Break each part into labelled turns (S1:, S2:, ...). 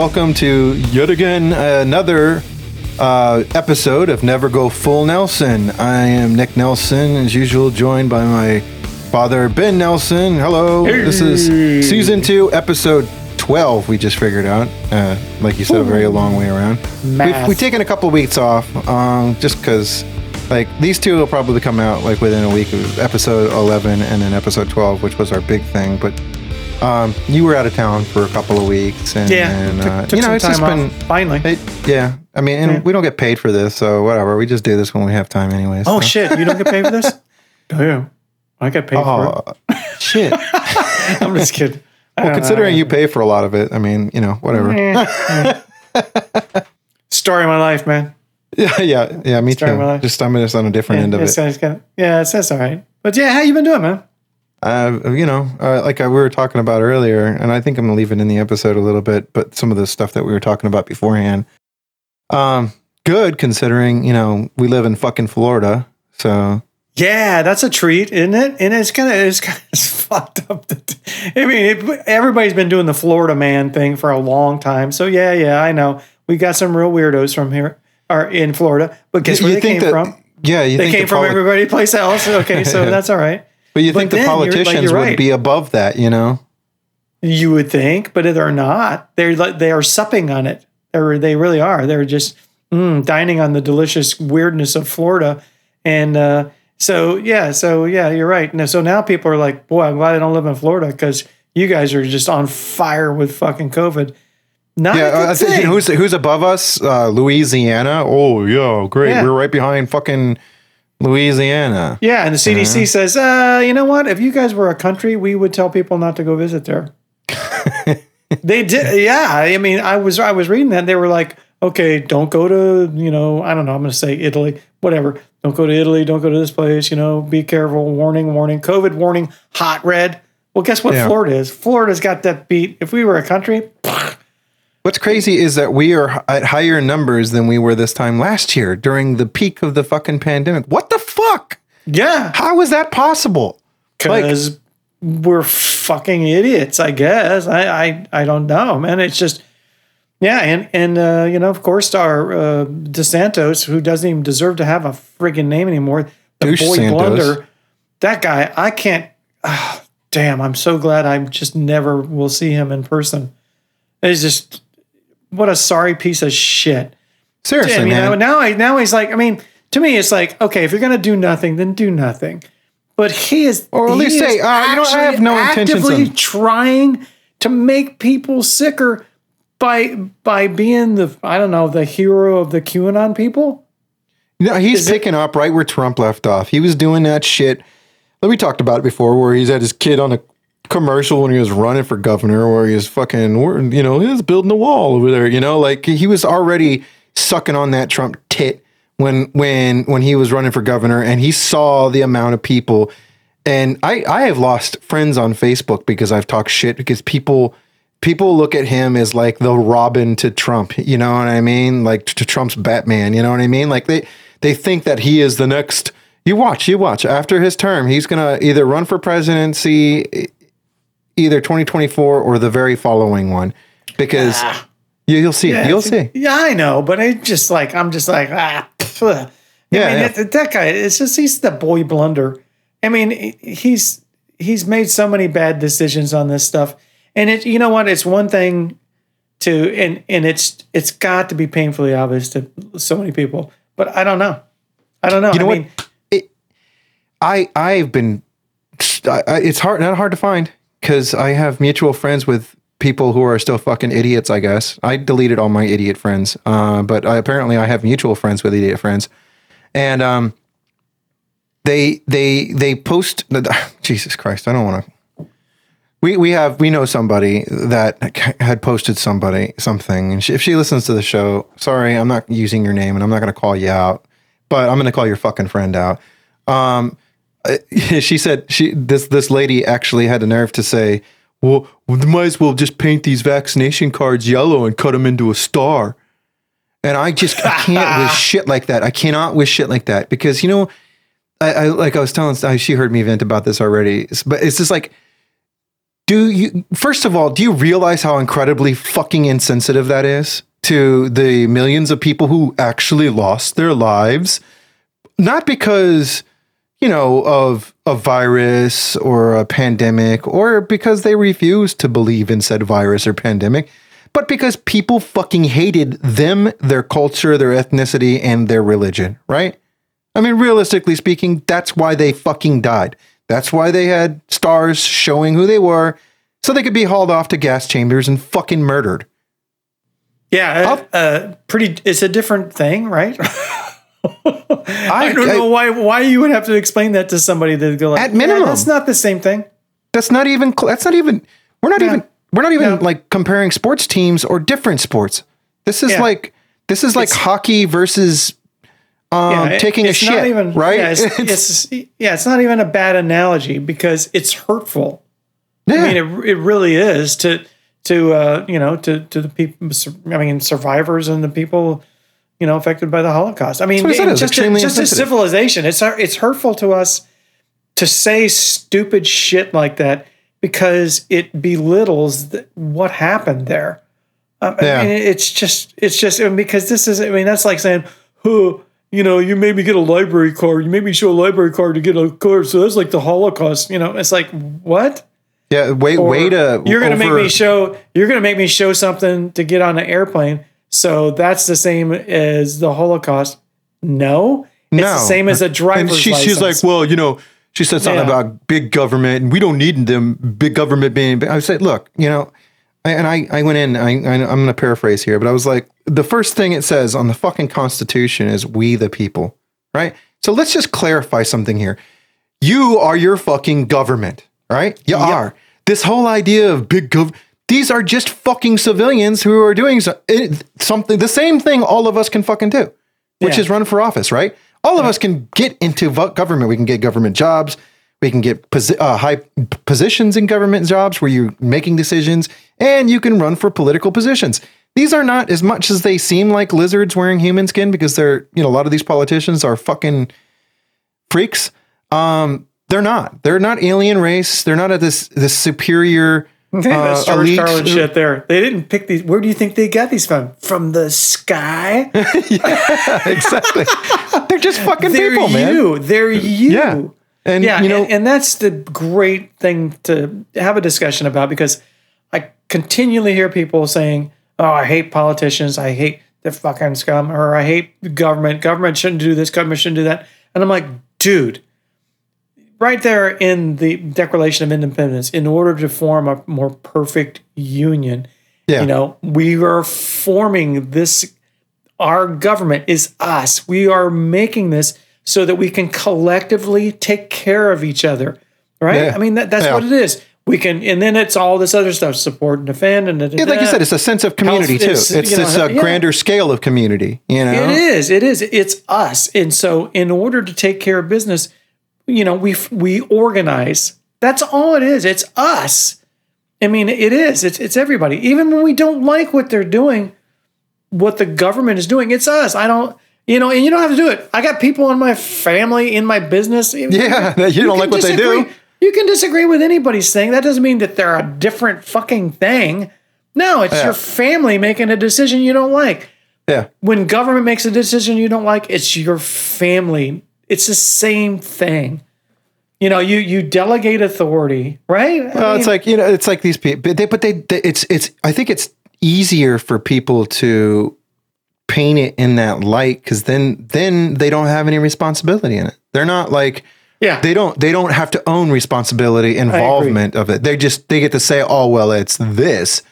S1: Welcome to yet again another uh, episode of Never Go Full Nelson. I am Nick Nelson, as usual, joined by my father, Ben Nelson. Hello. This is season two, episode 12, we just figured out. Uh, like you said, a very long way around. We've, we've taken a couple weeks off um, just because. Like these two will probably come out like within a week of episode 11 and then episode 12, which was our big thing. But um, you were out of town for a couple of weeks, and,
S2: Yeah,
S1: and, uh,
S2: took
S1: you know, it's just
S2: off.
S1: been,
S2: Finally.
S1: it, yeah. I mean, and
S2: Yeah.
S1: we don't get paid for this, so whatever. We just do this when we have time, anyways.
S2: oh
S1: so.
S2: shit! You don't get paid for this? Oh yeah, I get paid for
S1: Oh, shit.
S2: I'm just kidding.
S1: Well,
S2: don't know.
S1: considering you pay for a lot of it, I mean, you know, whatever.
S2: Story of my life, man.
S1: Yeah, yeah, yeah. Me
S2: Start
S1: too.
S2: my life.
S1: Just I'm just on a different
S2: Yeah,
S1: end of it.
S2: yeah, it's, that's all right. But yeah, how you been doing, man?
S1: Uh, you know, uh, like I, we were talking about earlier, and I think I'm gonna leave it in the episode a little bit, but some of the stuff that we were talking about beforehand, um, good considering you know we live in fucking Florida, so
S2: Yeah, that's a treat, isn't it? And it's kind of it's kind of fucked up. That, I mean, it, everybody's been doing the Florida man thing for a long time. So yeah, yeah, I know we got some real weirdos from here or in Florida. But guess where
S1: you
S2: they
S1: think
S2: came
S1: that
S2: from?
S1: yeah, you
S2: They came from
S1: poli-
S2: everybody place else. Okay, so that's all right.
S1: But you
S2: but
S1: think the
S2: you're- like,
S1: politicians
S2: you're
S1: would
S2: right.
S1: be above that, you know?
S2: You would think, but they're not. They're like they are supping on it. They're they really are. They're just mm, dining on the delicious weirdness of Florida, and uh, so yeah, so yeah, you're right. Now, so now people are like, boy, I'm glad I don't live in Florida because you guys are just on fire with fucking COVID. Not
S1: Yeah,
S2: good
S1: I think you
S2: thing.
S1: know, who's who's above us? Uh, Louisiana. Oh yeah, great.
S2: Yeah.
S1: We're right behind fucking Louisiana.
S2: yeah, and the CDC says, uh, you know what? If you guys were a country, we would tell people not to go visit there. they did, yeah. I mean, I was I was reading that they were like, okay, don't go to you know, I don't know, I'm going to say Italy, whatever. Don't go to Italy. Don't go to this place. You know, be careful. Warning, warning. COVID warning. Hot red. Well, guess what?
S1: Yeah.
S2: Florida is. Florida's got that beat. If we were a country,
S1: What's crazy is that we are at higher numbers than we were this time last year during the peak of the fucking pandemic. What the fuck?
S2: yeah,
S1: How is that possible? Like-
S2: because we're fucking idiots. I guess I, I I don't know, man. It's just yeah, and and uh, you know, of course, our uh, DeSantis, who doesn't even deserve to have a friggin' name anymore, the
S1: Douche
S2: boy
S1: Santos.
S2: blunder. That guy, I can't. ah, damn, I'm so glad I just never will see him in person. It's just what a sorry piece of shit.
S1: Seriously,
S2: I mean,
S1: man.
S2: now I now he's like, I mean, to me, it's like, okay, if you're gonna do nothing, then do nothing. But he is,
S1: Or at least say, uh, you know, I have no intentions
S2: actively
S1: on-
S2: trying to make people sicker by by being the, I don't know, the hero of the QAnon people.
S1: No, he's
S2: Is it-
S1: picking up right where Trump left off. He was doing that shit. We talked about it before, where he's had his kid on a commercial when he was running for governor, where he was fucking, you know, he was building a wall over there. You know, like he was already sucking on that Trump tit when when when he was running for governor, and he saw the amount of people. And I I have lost friends on Facebook because I've talked shit because people people look at him as like the Robin to Trump. You know what I mean? Like to Trump's Batman. You know what I mean? Like they they think that he is the next. You watch, you watch. After his term, he's gonna either run for presidency, either 2024 or the very following one, because you, you'll see.
S2: Yeah,
S1: you'll see.
S2: Yeah, I know, but I just like I'm just like ah. pff. I
S1: Yeah,
S2: mean,
S1: yeah.
S2: It, that guy. It's just he's the boy blunder. I mean, he's he's made so many bad decisions on this stuff, and it. You know what? It's one thing to and and it's it's got to be painfully obvious to so many people, but I don't know. I don't know.
S1: You know
S2: I
S1: what?
S2: mean,
S1: I I've been. I, I, it's hard, not hard to find because I have mutual friends with people who are still fucking idiots. I guess I deleted all my idiot friends, uh, but I, apparently I have mutual friends with idiot friends, and um, they they they post. Jesus Christ, I don't want to. We we have we know somebody that had posted somebody something, and she, if she listens to the show, sorry, I'm not using your name, and I'm not going to call you out, but I'm going to call your fucking friend out. Um, Uh, she said she this this lady actually had the nerve to say, "Well, we might as well just paint these vaccination cards yellow and cut them into a star." And I just I can't with shit like that. I cannot with shit like that because you know, I, I like I was telling I, she heard me vent about this already, but it's just like, do you first of all, do you realize how incredibly fucking insensitive that is to the millions of people who actually lost their lives? Not because, you know, of a virus or a pandemic or because they refused to believe in said virus or pandemic, but because people fucking hated them, their culture, their ethnicity, and their religion, right? I mean, realistically speaking, that's why they fucking died. That's why they had stars showing who they were so they could be hauled off to gas chambers and fucking murdered.
S2: Yeah, uh, uh, pretty. It's a different thing, right? I, don't
S1: I-
S2: know why why you would have to explain that to somebody that go like,
S1: At minimum.
S2: "Yeah, that's not the same thing.
S1: That's not even. That's not even. We're not even. We're not even like comparing sports teams or different sports. This is
S2: Yeah.
S1: like. This is like
S2: It's-
S1: hockey versus um,
S2: Yeah, it-
S1: taking a
S2: it's
S1: shit,
S2: not even,
S1: right?
S2: Yeah it's, it's, yeah, it's not even a bad analogy because it's hurtful.
S1: Yeah.
S2: I mean, it, it really is to to uh, you know to to the people. I mean, survivors and the people you know affected by the Holocaust. I mean,
S1: I it was
S2: just
S1: a,
S2: just
S1: insensitive.
S2: civilization, it's it's hurtful to us to say stupid shit like that because it belittles th- what happened there. Um,
S1: Yeah.
S2: I mean, it's just, it's just I mean, because this is, I mean, that's like saying, who you know, you made me get a library card. You made me show a library card to get a card. So that's like the Holocaust. You know, it's like what?
S1: yeah. Wait.
S2: Or
S1: wait. Uh,
S2: you're gonna make me show. You're gonna make me show something to get on an airplane. So that's the same as the Holocaust. No, it's
S1: No.
S2: the same as a driver's
S1: And she,
S2: license.
S1: she's like, well, you know, she said something
S2: Yeah.
S1: about big government, and we don't need them. Big government being. I said, look, you know, and I, I went in. I, I, I'm going to paraphrase here, but I was like, the first thing it says on the fucking Constitution is "We the people," right? So let's just clarify something here. You are your fucking government, right? You are. This whole idea of big gov. These are just fucking civilians who are doing so, it, something, the same thing all of us can fucking do, which
S2: Yeah.
S1: is run for office, right? All of us can get into government. We can get government jobs. We can get posi- uh, high positions in government jobs where you're making decisions, and you can run for political positions. These are not as much as they seem like lizards wearing human skin because they're, you know, a lot of these politicians are fucking freaks. Um, they're not. They're not alien race. They're not at this this superior
S2: That's
S1: uh,
S2: George Carlin shit there. They didn't pick these. Where do you think they got these from? From the sky?
S1: exactly. they're just fucking
S2: They're
S1: people, man.
S2: you. They're you.
S1: Yeah. And
S2: yeah,
S1: you know,
S2: and, and that's the great thing to have a discussion about because I continually hear people saying, "Oh, I hate politicians. I hate the fucking scum," or "I hate government. Government shouldn't do this. Government shouldn't do that." And I'm like, dude, right there in the Declaration of Independence, in order to form a more perfect union,
S1: yeah,
S2: you know, we are forming this. Our government is us. We are making this so that we can collectively take care of each other. Right?
S1: Yeah.
S2: I mean, that, that's
S1: Yeah.
S2: what it is. We can, and then it's all this other stuff: support and defend, and
S1: Yeah, like you said, it's a sense of community too.
S2: it's,
S1: It's,
S2: you know,
S1: this uh, grander scale of community. You know,
S2: It is. It is. It's us. And so, in order to take care of business, you know, we we organize. That's all it is. It's us. I mean, it is. It's it's everybody. Even when we don't like what they're doing, what the government is doing, it's us. I don't. You know, and you don't have to do it. I got people in my family, in my business.
S1: Yeah, that you don't like what they do.
S2: disagree- You can disagree with anybody's thing. That doesn't mean that they're a different fucking thing. No, it's
S1: Yeah.
S2: your family making a decision you don't like
S1: Yeah,
S2: when government makes a decision you don't like, it's your family. It's the same thing. You know, you you delegate authority, right? I
S1: well, it's like you know, it's like these people, but they, but they, they, it's, it's. I think it's easier for people to paint it in that light because then, then they don't have any responsibility in it. They're not like
S2: yeah,
S1: they don't, they don't have to own responsibility, involvement of it. They just they get to say, oh well, it's this.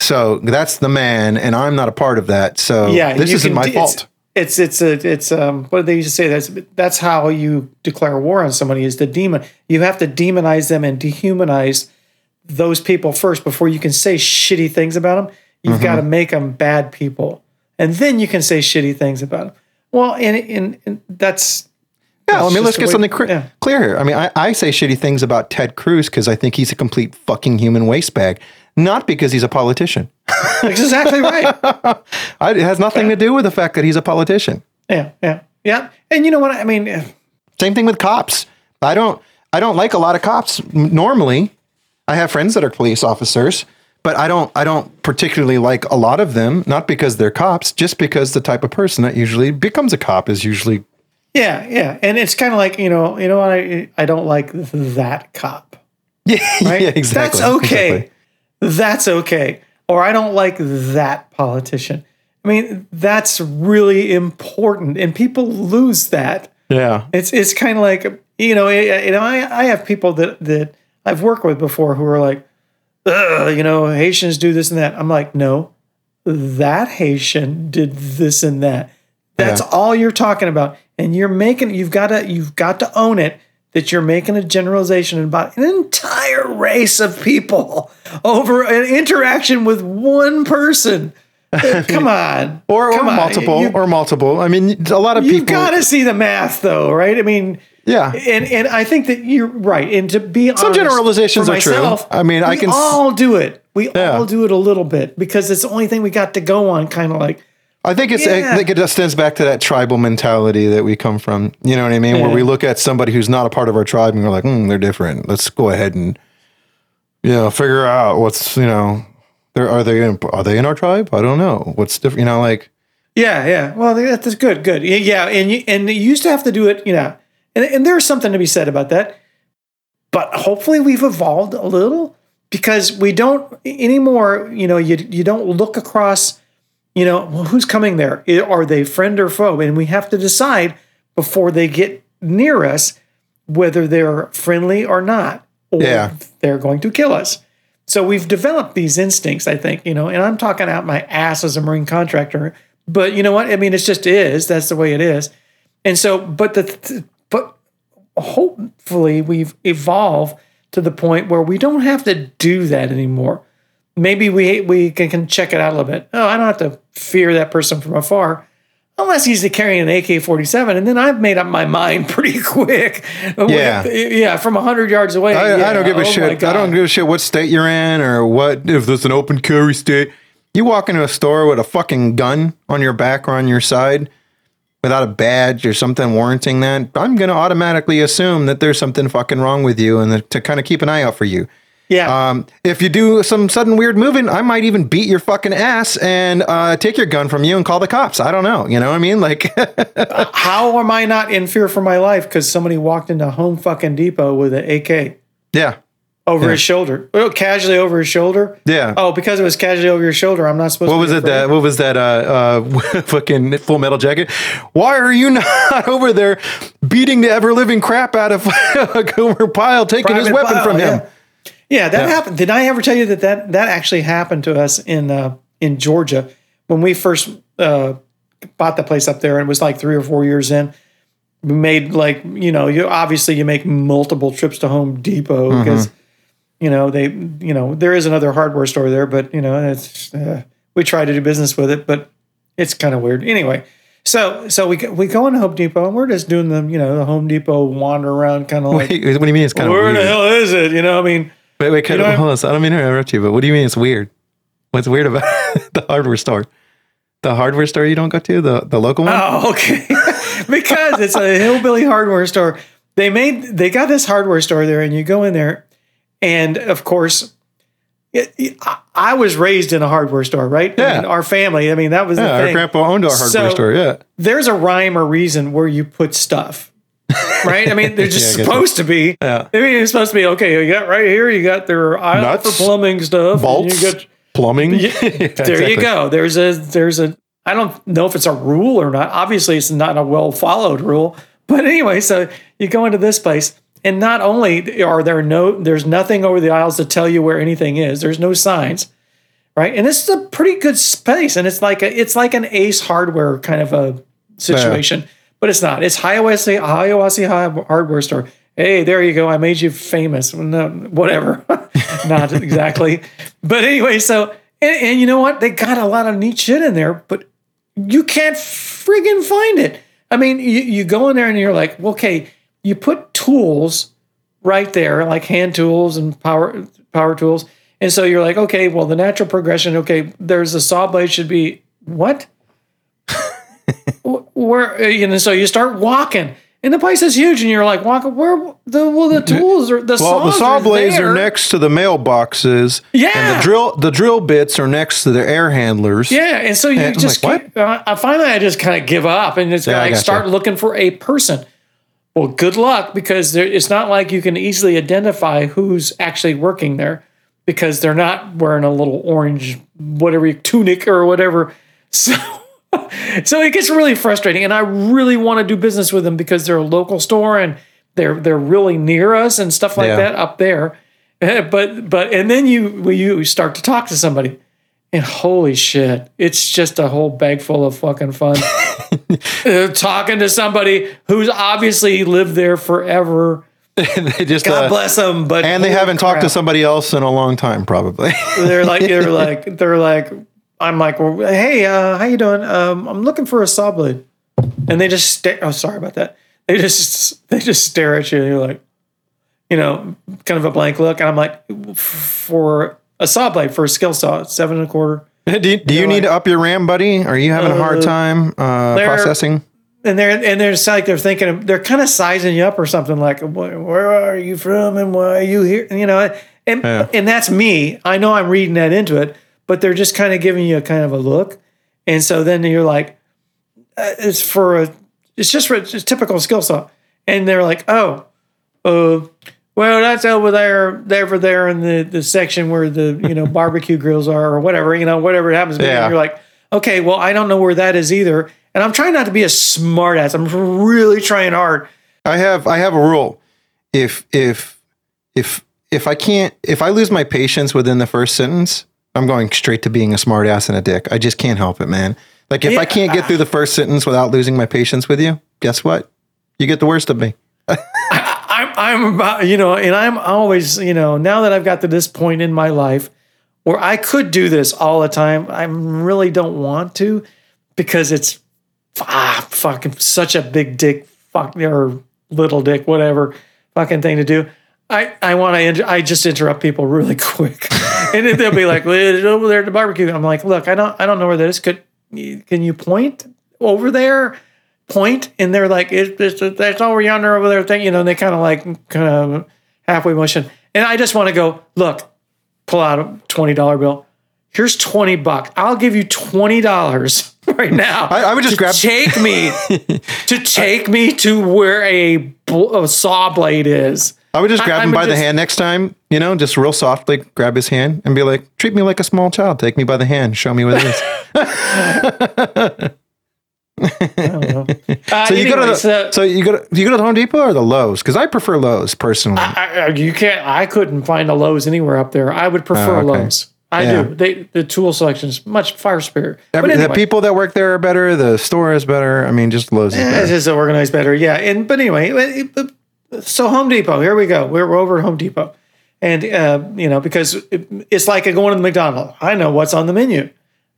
S1: So that's the man, and I'm not a part of that. So
S2: yeah.
S1: this isn't my
S2: d-
S1: fault.
S2: It's it's it's a it's um what did they used to say? That's that's how you declare war on somebody is the demon. You have to demonize them and dehumanize those people first before you can say shitty things about them. You've got to
S1: Mm-hmm.
S2: make them bad people, and then you can say shitty things about them. Well, and and, and that's
S1: Yeah, I mean, let's get
S2: way-
S1: something cr-
S2: yeah.
S1: clear here. I mean, I, I say shitty things about Ted Cruz because I think he's a complete fucking human waste bag, not because he's a politician.
S2: That's exactly right.
S1: I, it has nothing to do with the fact that he's a politician.
S2: Yeah, yeah, yeah. And you know what? I mean, eh,
S1: Same thing with cops. I don't I don't like a lot of cops normally, I have friends that are police officers, but I don't I don't particularly like a lot of them, not because they're cops, just because the type of person that usually becomes a cop is usually
S2: Yeah, yeah, and it's kind of like you know, you know what? I I don't like that cop.
S1: Yeah,
S2: Right?
S1: yeah, exactly.
S2: That's okay.
S1: exactly.
S2: That's okay. Or I don't like that politician. I mean, that's really important, and people lose that.
S1: Yeah.
S2: It's it's kind of like you know, I- you know, I I have people that that I've worked with before who are like, Ugh, you know, Haitians do this and that. I'm like, no, that Haitian did this and that. That's
S1: Yeah.
S2: all you're talking about, and you're making. You've got to you've got to own it that you're making a generalization about an entire race of people over an interaction with one person. Come on,
S1: Or, or
S2: Come on.
S1: multiple,
S2: You-
S1: or multiple. I mean, a lot of people.
S2: You've got to see the math, though, right? I mean,
S1: yeah.
S2: and and I think that you're right. And to be
S1: Some
S2: honest,
S1: generalizations
S2: for
S1: are true. I mean, I can
S2: all do it. We
S1: Yeah.
S2: all do it a little bit because it's the only thing we got to go on. Kind of like,
S1: I think it's. I think it just stems back to that tribal mentality that we come from. You know what I mean? Where we look at somebody who's not a part of our tribe and we're like, hmm, they're different. Let's go ahead and, you know, figure out what's you know, there are they in, are they in our tribe? I don't know. What's different? You know, like
S2: yeah, yeah. Well, that's good, good. Yeah, Yeah, and you, and you used to have to do it, you know, and and there's something to be said about that. But hopefully, we've evolved a little because we don't anymore. You know, you you don't look across. You know, well, who's coming there? Are they friend or foe? And we have to decide before they get near us whether they're friendly or not, or
S1: Yeah.
S2: they're going to kill us. So we've developed these instincts, I think, you know, and I'm talking out my ass as a marine contractor, but you know what? I mean, it's just is. That's the way it is. And so, but the but hopefully we've evolved to the point where we don't have to do that anymore. Maybe we we can, can check it out a little bit. Oh, I don't have to fear that person from afar, unless he's carrying an AK forty seven, and then I've made up my mind pretty quick.
S1: Yeah.
S2: yeah, from hundred yards away.
S1: I,
S2: yeah,
S1: I don't give a
S2: oh
S1: shit. I don't give a shit what state you're in or what if there's an open carry state. You walk into a store with a fucking gun on your back or on your side without a badge or something warranting that, I'm gonna automatically assume that there's something fucking wrong with you and that- to kind of keep an eye out for you.
S2: Yeah,
S1: Um, if you do some sudden weird moving, I might even beat your fucking ass and uh, take your gun from you and call the cops. I don't know. You know what I mean? Like,
S2: how am I not in fear for my life because somebody walked into Home fucking Depot with an AK
S1: yeah,
S2: over his shoulder, oh, casually over his shoulder?
S1: yeah.
S2: Oh, because it was casually over your shoulder, I'm not supposed.
S1: What
S2: to
S1: was it that what was that uh uh fucking full metal jacket? Why are you not over there beating the ever living crap out of Gomer Pyle, taking his weapon
S2: Pyle,
S1: from him?
S2: Yeah, that
S1: Yeah.
S2: happened. Did I ever tell you that that, that actually happened to us in uh, in Georgia when we first uh, bought the place up there? And it was like three or four years in. We made like you know you obviously you make multiple trips to Home Depot
S1: Mm-hmm.
S2: because you know they you know there is another hardware store there, but you know it's uh, we try to do business with it, but it's kind of weird anyway. So so we go- we go into Home Depot and we're just doing the you know the Home Depot wander around kind of like
S1: Wait, what do you mean it's kind of
S2: where
S1: weird?
S2: the hell is it? You know I mean.
S1: Wait, wait, kind
S2: know
S1: of, hold on. I don't mean to interrupt you, but what do you mean it's weird? What's weird about the hardware store? The hardware store you don't go to, the the local one?
S2: Oh, okay. because it's a hillbilly hardware store. They made they got this hardware store there, and you go in there, and of course, it, it- I- I was raised in a hardware store, right? I
S1: Yeah.
S2: mean, our family. I mean, that was
S1: yeah, our grandpa owned a hardware
S2: So-
S1: store. Yeah,
S2: There's a rhyme or reason where you put stuff, right? I mean, they're just
S1: Yeah,
S2: supposed to be.
S1: yeah.
S2: I mean, it's supposed to be okay. You got right here. You got their aisle
S1: Nuts,
S2: for plumbing stuff.
S1: Bolts,
S2: You got
S1: plumbing.
S2: Yeah, there you go. There's a there's a I don't know if it's a rule or not. Obviously, it's not a well followed rule. But anyway, so you go into this place, and not only are there no there's nothing over the aisles to tell you where anything is. There's no signs, right? And this is a pretty good space, and it's like a it's like an Ace Hardware kind of a situation, but it's not. It's Hiawassee Hiawassee Hi- Hardware Store. Hey, there you go. I made you famous. No, whatever. not exactly. But anyway, so and, and you know what? They got a lot of neat shit in there, but you can't friggin' find it. I mean, you, you go in there and you're like, okay, you put tools right there, like hand tools and power power tools. And so you're like, okay, well, the natural progression, okay, there's a saw blade should be what? Wh- Where uh, you know, so you start walking, and the place is huge, and you're like, walk where the well the tools are the
S1: Well, the saw
S2: are
S1: blades
S2: there.
S1: are next to the mailboxes.
S2: Yeah.
S1: And the drill the drill bits are next to the air handlers.
S2: Yeah, and so you
S1: And
S2: just
S1: like,
S2: uh, I finally I just kind of give up and it's
S1: Yeah,
S2: like start looking for a person. Well, good luck because there, it's not like you can easily identify who's actually working there because they're not wearing a little orange whatever tunic or whatever. So so it gets really frustrating and I really want to do business with them because they're a local store and they're they're really near us and stuff like
S1: Yeah.
S2: that up there. But but and then you you start to talk to somebody and holy shit, it's just a whole bag full of fucking fun. Uh, talking to somebody who's obviously lived there forever.
S1: they just
S2: God
S1: uh,
S2: bless them, but
S1: and they haven't talked to somebody else in a long time, probably.
S2: They're like they're like they're like I'm like, well, hey, uh, how you doing? Um, I'm looking for a saw blade, and they just stare. Oh, sorry about that. They just they just stare at you. And you're like, you know, kind of a blank look, and I'm like, for a saw blade for a skill saw, seven and a quarter.
S1: do you, do you need to up your RAM, buddy? Are you having a hard time uh, processing?
S2: and they're and they're just like they're thinking they're kind of sizing you up or something like where are you from and why are you here you know and
S1: Yeah.
S2: and that's me I know I'm reading that into it but they're just kind of giving you a kind of a look. And so then you're like uh, it's for a it's just for it's typical skill saw and they're like oh uh well that's over there there over there in the the section where the you know barbecue grills are or whatever you know whatever it happens to be.
S1: Yeah.
S2: and you're like okay well I don't know where that is either. And I'm trying not to be a smart ass I'm really trying hard.
S1: I have I have a rule. If if if if I can't if I lose my patience within the first sentence, I'm going straight to being a smart ass and a dick. I just can't help it, man. Like if I can't get through the first sentence without losing my patience with you, guess what? You get the worst of me.
S2: I'm I'm about you know, and I'm always you know now that I've got to this point in my life where I could do this all the time, I really don't want to because it's ah fucking such a big dick fuck or little dick whatever fucking thing to do. I, I want to I just interrupt people really quick, and then they'll be like, well, it's "Over there at the barbecue." I'm like, "Look, I don't I don't know where that is. Could can you point over there?" point and they're like it, it's, that's over yonder over there thing you know and they kind of like kind of halfway motion and i just want to go look pull out a $20 bill here's 20 bucks i'll give you $20 right now
S1: I- I would just grab-
S2: take me to take me to where a, a saw blade is
S1: I would just grab
S2: I
S1: him
S2: would
S1: by the hand next time, you know, just real softly grab his hand and be like, treat me like a small child. Take me by the hand. Show me what it is.
S2: I don't know. Uh,
S1: So you go to the, so you go to, you go to the Home Depot or the Lowe's? Because I prefer Lowe's personally.
S2: I, I- you can't. I couldn't find a Lowe's anywhere up there. I would prefer
S1: Oh, okay.
S2: Lowe's. I
S1: Yeah.
S2: do. They the tool selection is much far superior.
S1: Every-
S2: but
S1: The people that work there are better. The store is better. I mean, just Lowe's is
S2: it's just organized better. Yeah. And but anyway, it- it- so Home Depot. Here we go. We're, we're over at Home Depot, and uh, you know because it, it's like going to the McDonald's. I know what's on the menu.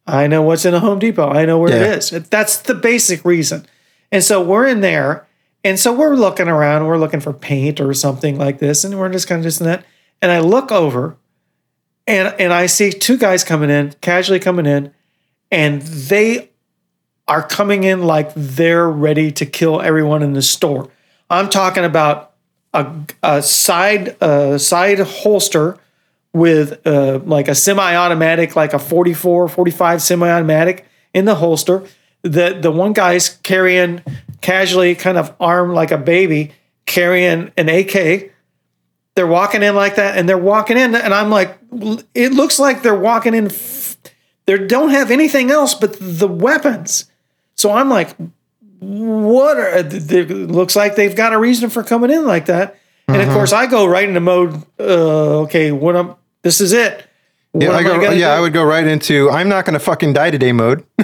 S2: I know what's in a Home Depot. I know where
S1: Yeah.
S2: it is. That's the basic reason. And so we're in there, and so we're looking around. We're looking for paint or something like this, and we're just kind of just in that. And I look over, and and I see two guys coming in, casually coming in, and they are coming in like they're ready to kill everyone in the store. I'm talking about a, a side uh, side holster with uh, like a semi-automatic, like a 44, 45 semi-automatic in the holster. The the one guy's carrying casually, kind of armed like a baby, carrying an AK. They're walking in like that, and they're walking in, and I'm like, it looks like they're walking in. f- They don't have anything else but the weapons. So I'm like, what are it looks like they've got a reason for coming in like that and
S1: Mm-hmm.
S2: of course i go right into mode uh, okay what i'm this is it What
S1: Yeah, I go,
S2: gonna
S1: yeah,
S2: do?
S1: I would go right into I'm not going to fucking die today mode.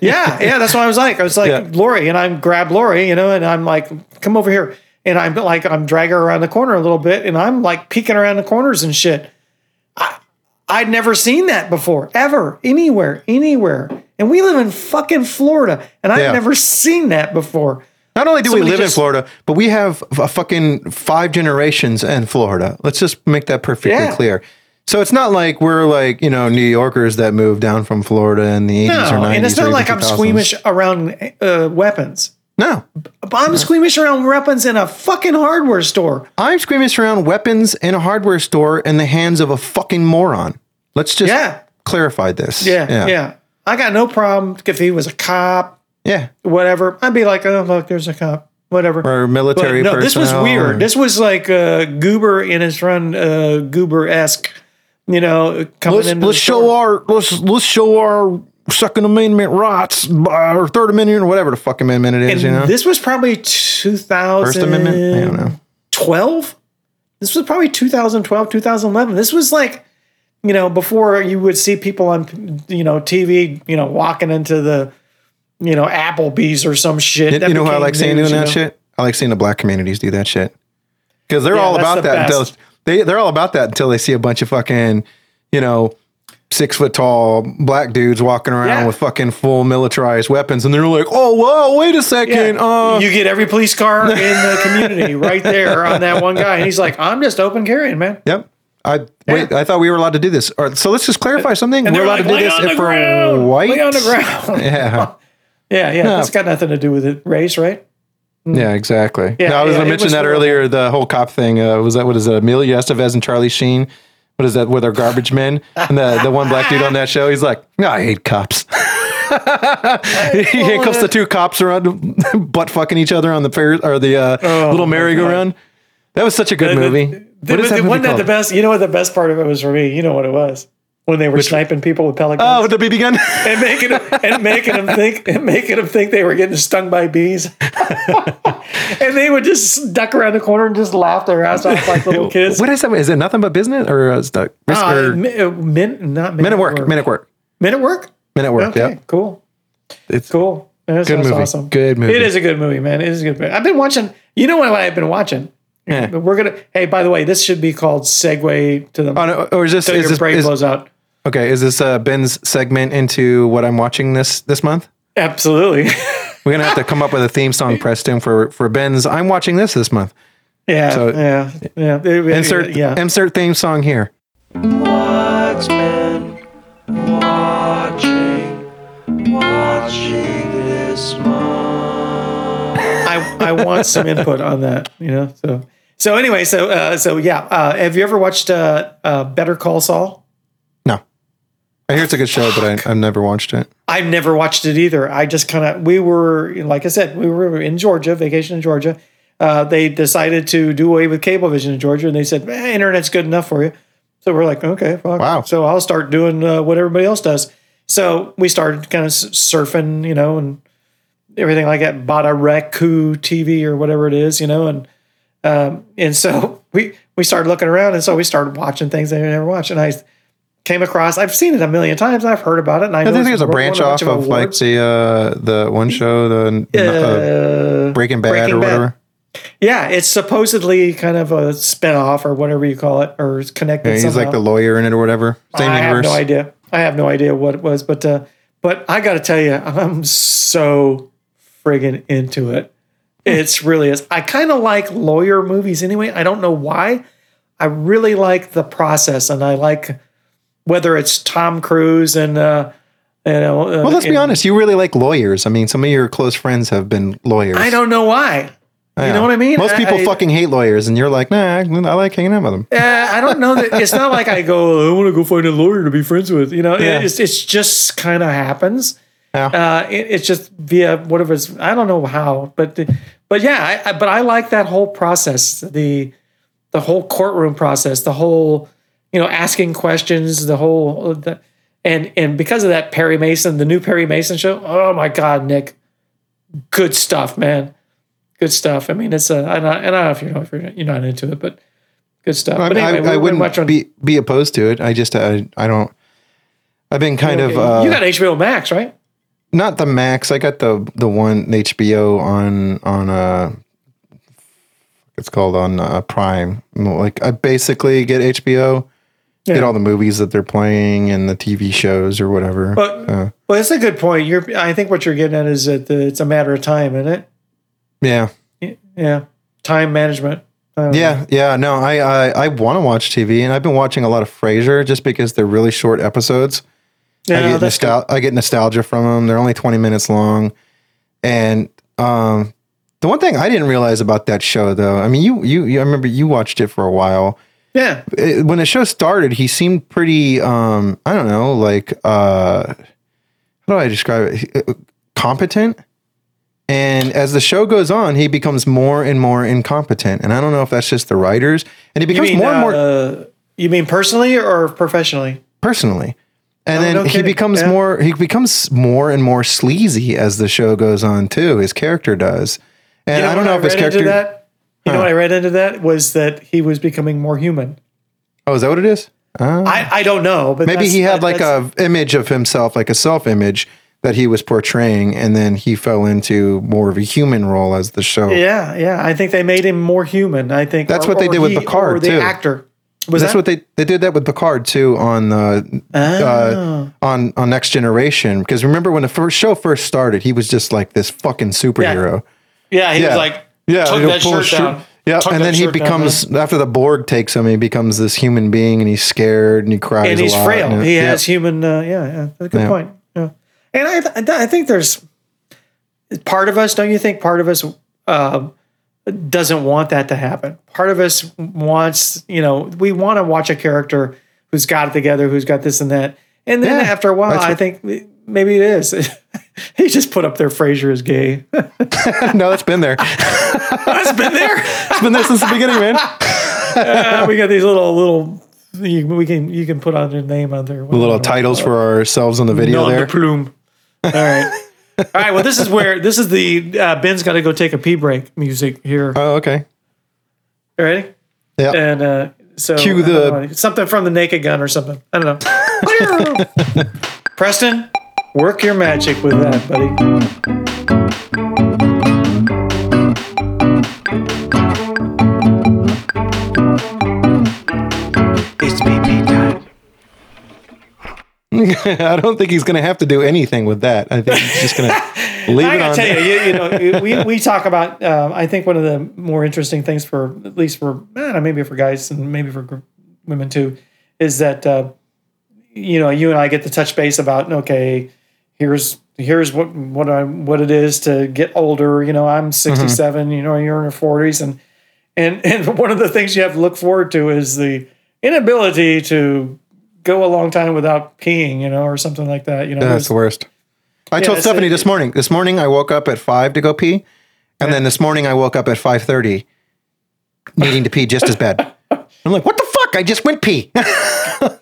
S2: yeah yeah that's what i was like i was like
S1: Yeah.
S2: lori and i'm grab lori you know and i'm like come over here and i'm like i'm dragging her around the corner a little bit and i'm like peeking around the corners and shit I, i'd never seen that before ever anywhere anywhere and we live in fucking florida and i've
S1: Yeah.
S2: never seen that before
S1: Not only do we live
S2: just-
S1: in Florida, but we have a fucking five generations in Florida. Let's just make that perfectly
S2: Yeah.
S1: clear. So it's not like we're like, you know, New Yorkers that moved down from Florida in the 80s or 90s.
S2: and it's not like I'm squeamish around uh, weapons.
S1: No,
S2: I'm squeamish around weapons in a fucking hardware store.
S1: I'm squeamish around weapons in a hardware store in the hands of a fucking moron. Let's just
S2: Yeah.
S1: clarify this.
S2: Yeah, yeah. I got no problem if he was a cop,
S1: yeah.
S2: whatever. I'd be like, oh look, there's a cop, whatever.
S1: Or
S2: But
S1: military.
S2: no, this was weird.
S1: or-
S2: This was like uh, Goober in his run, uh, Goober esque, you know, coming
S1: let's let's show
S2: store.
S1: our let's let's show our Second Amendment rights or Third Amendment or whatever the fuck amendment it is.
S2: And
S1: you know,
S2: this was probably 2000.
S1: First Amendment. I don't know.
S2: 12 this was probably 2012 2011 this was like you know before you would see people on you know tv you know walking into the you know applebee's or some shit
S1: You, you know who I like seeing doing that
S2: know?
S1: shit? I like seeing the black communities do that shit because they're
S2: Yeah,
S1: all about that until they they're all about that until they see a bunch of fucking you know six foot tall black dudes walking around
S2: Yeah.
S1: with fucking full militarized weapons, and they're like, oh whoa, wait a second,
S2: Yeah.
S1: uh,
S2: you get every police car in the community right there on that one guy and he's like i'm just open carrying man
S1: Yep. I wait. I thought we were allowed to do this. So let's just clarify something.
S2: and
S1: we're allowed
S2: like
S1: to do this if we're white.
S2: lay on the ground
S1: Yeah.
S2: yeah yeah that's got nothing to do with it race right
S1: Yeah. Exactly.
S2: Yeah,
S1: No, I was
S2: yeah,
S1: going to mention that earlier. The whole cop thing. Uh, was that what is it? Emilio Estevez and Charlie Sheen. What is that with our garbage men? And the, the one black dude on that show, he's like, "No, I hate cops. he handcuffs the two cops around butt fucking each other on the fair or the uh,
S2: Oh,
S1: little merry-go-round. That was such a good
S2: The-
S1: movie.
S2: the-
S1: what is
S2: the-
S1: that
S2: wasn't that the best you know what the best part of it was for me you know what it was when they were sniping people with pellet guns
S1: Oh, with the BB gun.
S2: and making them, and making them think and making them think they were getting stung by bees, and they would just duck around the corner and just laugh their ass off like little kids.
S1: what is that? Is it nothing but business or uh, stuff?
S2: Uh, min, not
S1: Men at work. Men at work.
S2: Men at work.
S1: Men at work.
S2: Okay,
S1: Yeah.
S2: cool,
S1: It's
S2: cool. That
S1: good movie.
S2: awesome.
S1: Good movie.
S2: It is a good movie, man. It is a good movie. I've been watching. You know what I've been watching?
S1: Yeah.
S2: But we're gonna. Hey, by the way, this should be called segue to the.
S1: Oh, no, or is this, is
S2: your
S1: this
S2: brain
S1: is,
S2: blows out.
S1: okay? Is this uh, Ben's segment into what I'm watching this this month?
S2: Absolutely.
S1: We're gonna have to come up with a theme song, Preston, for for Ben's. I'm watching this this month.
S2: yeah.
S1: So-
S2: yeah. Yeah.
S1: Insert
S2: Yeah.
S1: insert theme song here.
S3: What's been
S2: I, want some input on that, you know. So so anyway, so uh, so yeah. Uh, have you ever watched uh, uh, Better Call Saul?
S1: No, I hear it's a good show, but I, I've never watched it.
S2: I've never watched it either. I just kind of we were like I said, we were in Georgia, vacation in Georgia. Uh, they decided to do away with Cablevision in Georgia, and they said, eh, "Internet's good enough for you." So we're like, "Okay, fuck.
S1: Wow.
S2: So I'll start doing uh, what everybody else does. So we started kind of surfing, you know, and everything like that. Bought a Roku TV or whatever it is, you know, and um, and so we we started looking around, and so we started watching things I never watched, and I came across. I've seen it a million times. I've heard about it, and I,
S1: I think there's a branch off of like the uh, the one show, the uh,
S2: Uh,
S1: Breaking Bad
S2: Breaking
S1: or
S2: Bad.
S1: whatever.
S2: yeah, it's supposedly kind of a spinoff or whatever you call it, or it's connected.
S1: Yeah, he's
S2: somehow.
S1: like the lawyer in it or whatever. Same
S2: I have no idea. I have no idea what it was, but uh, but I got to tell you, I'm so friggin' into it. It's really is. I kind of like lawyer movies anyway. I don't know why. I really like the process, and I like whether it's Tom Cruise and uh, you know. uh,
S1: Well, let's be honest. You really like lawyers. I mean, some of your close friends have been lawyers.
S2: I don't know why. You know what I mean?
S1: Most people
S2: I-
S1: fucking hate lawyers, and you're like, nah, I, I like hanging out with them.
S2: Uh, I don't know that it's not like I go. I want to go find a lawyer to be friends with. You know,
S1: Yeah.
S2: it's it's just kind of happens.
S1: Yeah.
S2: Uh, it, it's just via whatever. It's, I don't know how, but the, but yeah. I, I, but I like that whole process. The the whole courtroom process. The whole you know asking questions. The whole the, and and because of that Perry Mason, the new Perry Mason show. Oh my God, Nick, good stuff, man. Good stuff. I mean, it's a. I don't, I don't know if you know if you're, you're not into it, but good stuff.
S1: I,
S2: but
S1: mean,
S2: anyway,
S1: I, I
S2: we- we watch
S1: wouldn't
S2: on-
S1: be be opposed to it. I just I, I don't. I've been kind of uh,
S2: you got HBO Max, right?
S1: Not the max. I got the the one HBO on on uh it's called on uh, Prime. Like I basically get HBO, get all the movies that they're playing and the TV shows or whatever.
S2: But
S1: Uh,
S2: well, it's a good point. You're. I think what you're getting at is that the, it's a matter of time, isn't it?
S1: yeah,
S2: Yeah, time management. I don't know.
S1: yeah, yeah. No, I I, I want to watch TV, and I've been watching a lot of Frasier just because they're really short episodes.
S2: Yeah.
S1: I get nostal- I get nostalgia from them. They're only 20 minutes long. And Um, the one thing I didn't realize about that show, though, I mean, you, you, you I remember you watched it for a while.
S2: Yeah.
S1: It- when the show started, he seemed pretty, um, I don't know, like, uh, how do I describe it? Uh, Competent. And as the show goes on, he becomes more and more incompetent. And I don't know if that's just the writers. And he becomes
S2: mean,
S1: more and more
S2: uh, you mean personally or professionally?
S1: personally. And then
S2: no
S1: he becomes
S2: Yeah.
S1: more he becomes more and more sleazy as the show goes on too. His character does. And
S2: You
S1: I don't know if his character
S2: that. You know what I read into that was that he was becoming more human.
S1: Oh, is that what it is? Oh.
S2: I, I don't know, but
S1: Maybe he had
S2: that-
S1: like a image of himself, like a self image that he was portraying, and then he fell into more of a human role as the show.
S2: yeah, yeah. I think they made him more human. I think
S1: That's what they did with
S2: he-
S1: Picard,
S2: or the
S1: too.
S2: actor. Was
S1: That's
S2: that
S1: what they they did that with Picard too on the
S2: Oh.
S1: uh, on on Next Generation because remember when the first show first started, he was just like this fucking superhero.
S2: yeah, he
S1: Yeah.
S2: was like,
S1: Yeah,
S2: took that shirt
S1: shirt-
S2: down.
S1: Yeah, and then he
S2: shirt down,
S1: becomes after the Borg takes him, he becomes this human being, and he's scared and he cries.
S2: and he's frail.
S1: and-
S2: he
S1: yeah.
S2: has human. Uh, yeah, yeah. That's a good
S1: Yeah.
S2: point. Yeah, and I, th- I think there's part of us. Don't you think part of us uh, doesn't want that to happen? Part of us wants, you know, we want to watch a character who's got it together, who's got this and that, and then
S1: Yeah,
S2: after a while, I think maybe it is. he just put up there. Frasier is gay.
S1: no, it's been there.
S2: That's been there.
S1: It's been there since the beginning, man.
S2: Uh, we got these little little. You, we can you can put on your name on there.
S1: The little titles for ourselves on the video there.
S2: de plume. All right. All right. Well, this is where this is the uh, Ben's got to go take a pee break music here.
S1: Oh, okay.
S2: You ready?
S1: Yeah.
S2: And uh, so
S1: Cue the-
S2: know, something from the Naked Gun or something. I don't know. Preston, work your magic with that, buddy.
S1: I don't think he's going to have to do anything with that. I think he's just going to leave
S2: I
S1: it on.
S2: tell you, you, you know, we, we talk about. Uh, I think one of the more interesting things for at least for I don't know, maybe for guys and maybe for women too, is that uh, you know you and I get to touch base about okay, here's here's what what I what it is to get older. You know, I'm 67. You know, you're in your 40s, and and and one of the things you have to look forward to is the inability to go a long time without peeing. You know, or something like that. You know,
S1: That's the worst. I told Stephanie
S2: it-
S1: this morning. This morning I woke up at five to go pee, and then this morning I woke up at five thirty, needing to pee just as bad. I'm like, what the fuck? I just went pee.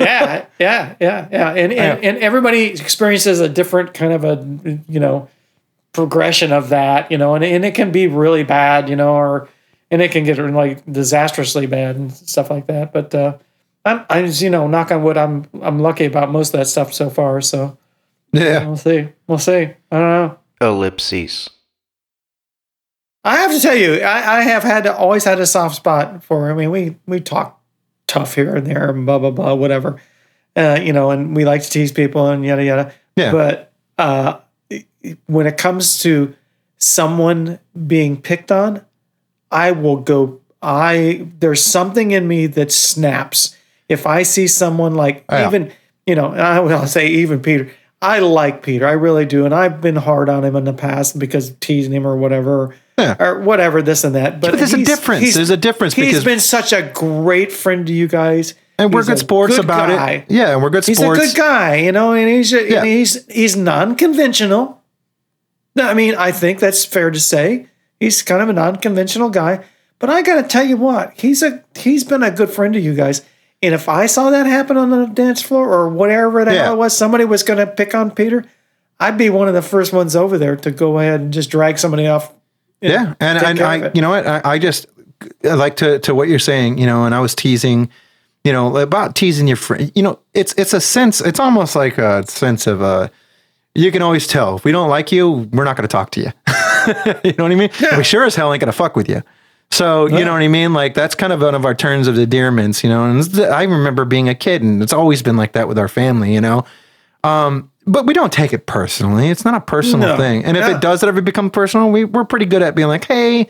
S2: yeah, yeah, yeah, yeah. And, and and everybody experiences a different kind of a you know progression of that, you know, and, and it can be really bad, you know, or and it can get like disastrously bad and stuff like that. But uh I'm I'm just, you know, knock on wood, I'm I'm lucky about most of that stuff so far. So
S1: yeah.
S2: we'll see. We'll see. I don't know.
S3: Ellipses.
S2: I have to tell you, I, I have had to, always had a soft spot for. I mean, we we talk tough here and there, and blah blah blah, whatever. Uh, you know, and we like to tease people and yada yada.
S1: Yeah.
S2: But uh, when it comes to someone being picked on, I will go. I there's something in me that snaps if I see someone like
S1: Yeah.
S2: even you know I will say even Peter. I like Peter, I really do, and I've been hard on him in the past because teasing him or whatever,
S1: Yeah.
S2: or whatever, this and that. But,
S1: But there's a difference. There's a difference
S2: He's been such a great friend to you guys,
S1: and we're
S2: He's
S1: good sports
S2: good
S1: about
S2: guy.
S1: it. Yeah, and we're good sports.
S2: He's a good guy, you know, and he's and
S1: Yeah.
S2: he's he's non-conventional. No, I mean, I think that's fair to say. He's kind of a non-conventional guy, but I got to tell you what, he's a he's been a good friend to you guys. And if I saw that happen on the dance floor or whatever the
S1: Yeah.
S2: hell it was, somebody was going to pick on Peter, I'd be one of the first ones over there to go ahead and just drag somebody off. you know,
S1: Yeah, and, and I, you know what, I, I just I like to to what you're saying, you know, and I was teasing, you know, about teasing your friend. You know, it's it's a sense. It's almost like a sense of uh You can always tell if we don't like you, we're not going to talk to you. you know what I mean? We sure as hell ain't going to fuck with you. So you know what I mean? Like that's kind of one of our terms of endearments, you know. And I remember being a kid, and it's always been like that with our family, you know. Um, but we don't take it personally. It's not a personal
S2: No.
S1: thing. And if it does ever become personal, we we're pretty good at being like, hey, you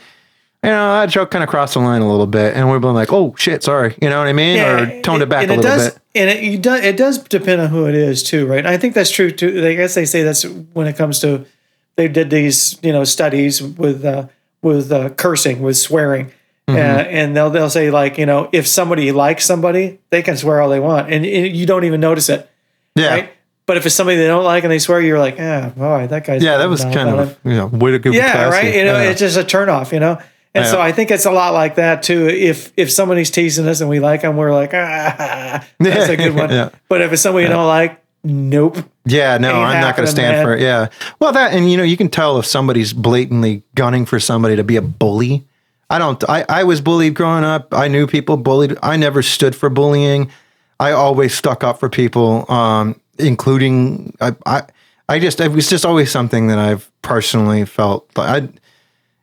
S1: know, that joke kind of crossed the line a little bit, and we're being like, oh shit, sorry, you know what I mean, or toned it back
S2: and
S1: a little
S2: does,
S1: bit.
S2: And it, you do, it does depend on who it is too, right? I think that's true too. I guess they say that's when it comes to they did these you know studies with uh, with uh, cursing, with swearing, uh, and they'll they'll say like you know if somebody likes somebody, they can swear all they want, and, and you don't even notice it,
S1: Yeah.
S2: right? But if it's somebody they don't like and they swear, you're like, ah, boy, that guy's
S1: Yeah, that was kind of
S2: it."
S1: you know way to go.
S2: yeah, right. You know,
S1: yeah.
S2: it's just a turnoff. You know. And so I think it's a lot like that too. If if somebody's teasing us and we like them, we're like, ah, that's a good one.
S1: Yeah.
S2: But if it's somebody you don't like, nope.
S1: Yeah, no, I'm not going to stand for it. Yeah. Well, that, and you know, you can tell if somebody's blatantly gunning for somebody to be a bully. I don't, I, I was bullied growing up. I knew people bullied. I never stood for bullying. I always stuck up for people, um, including, I, I, I just, it was just always something that I've personally felt like I,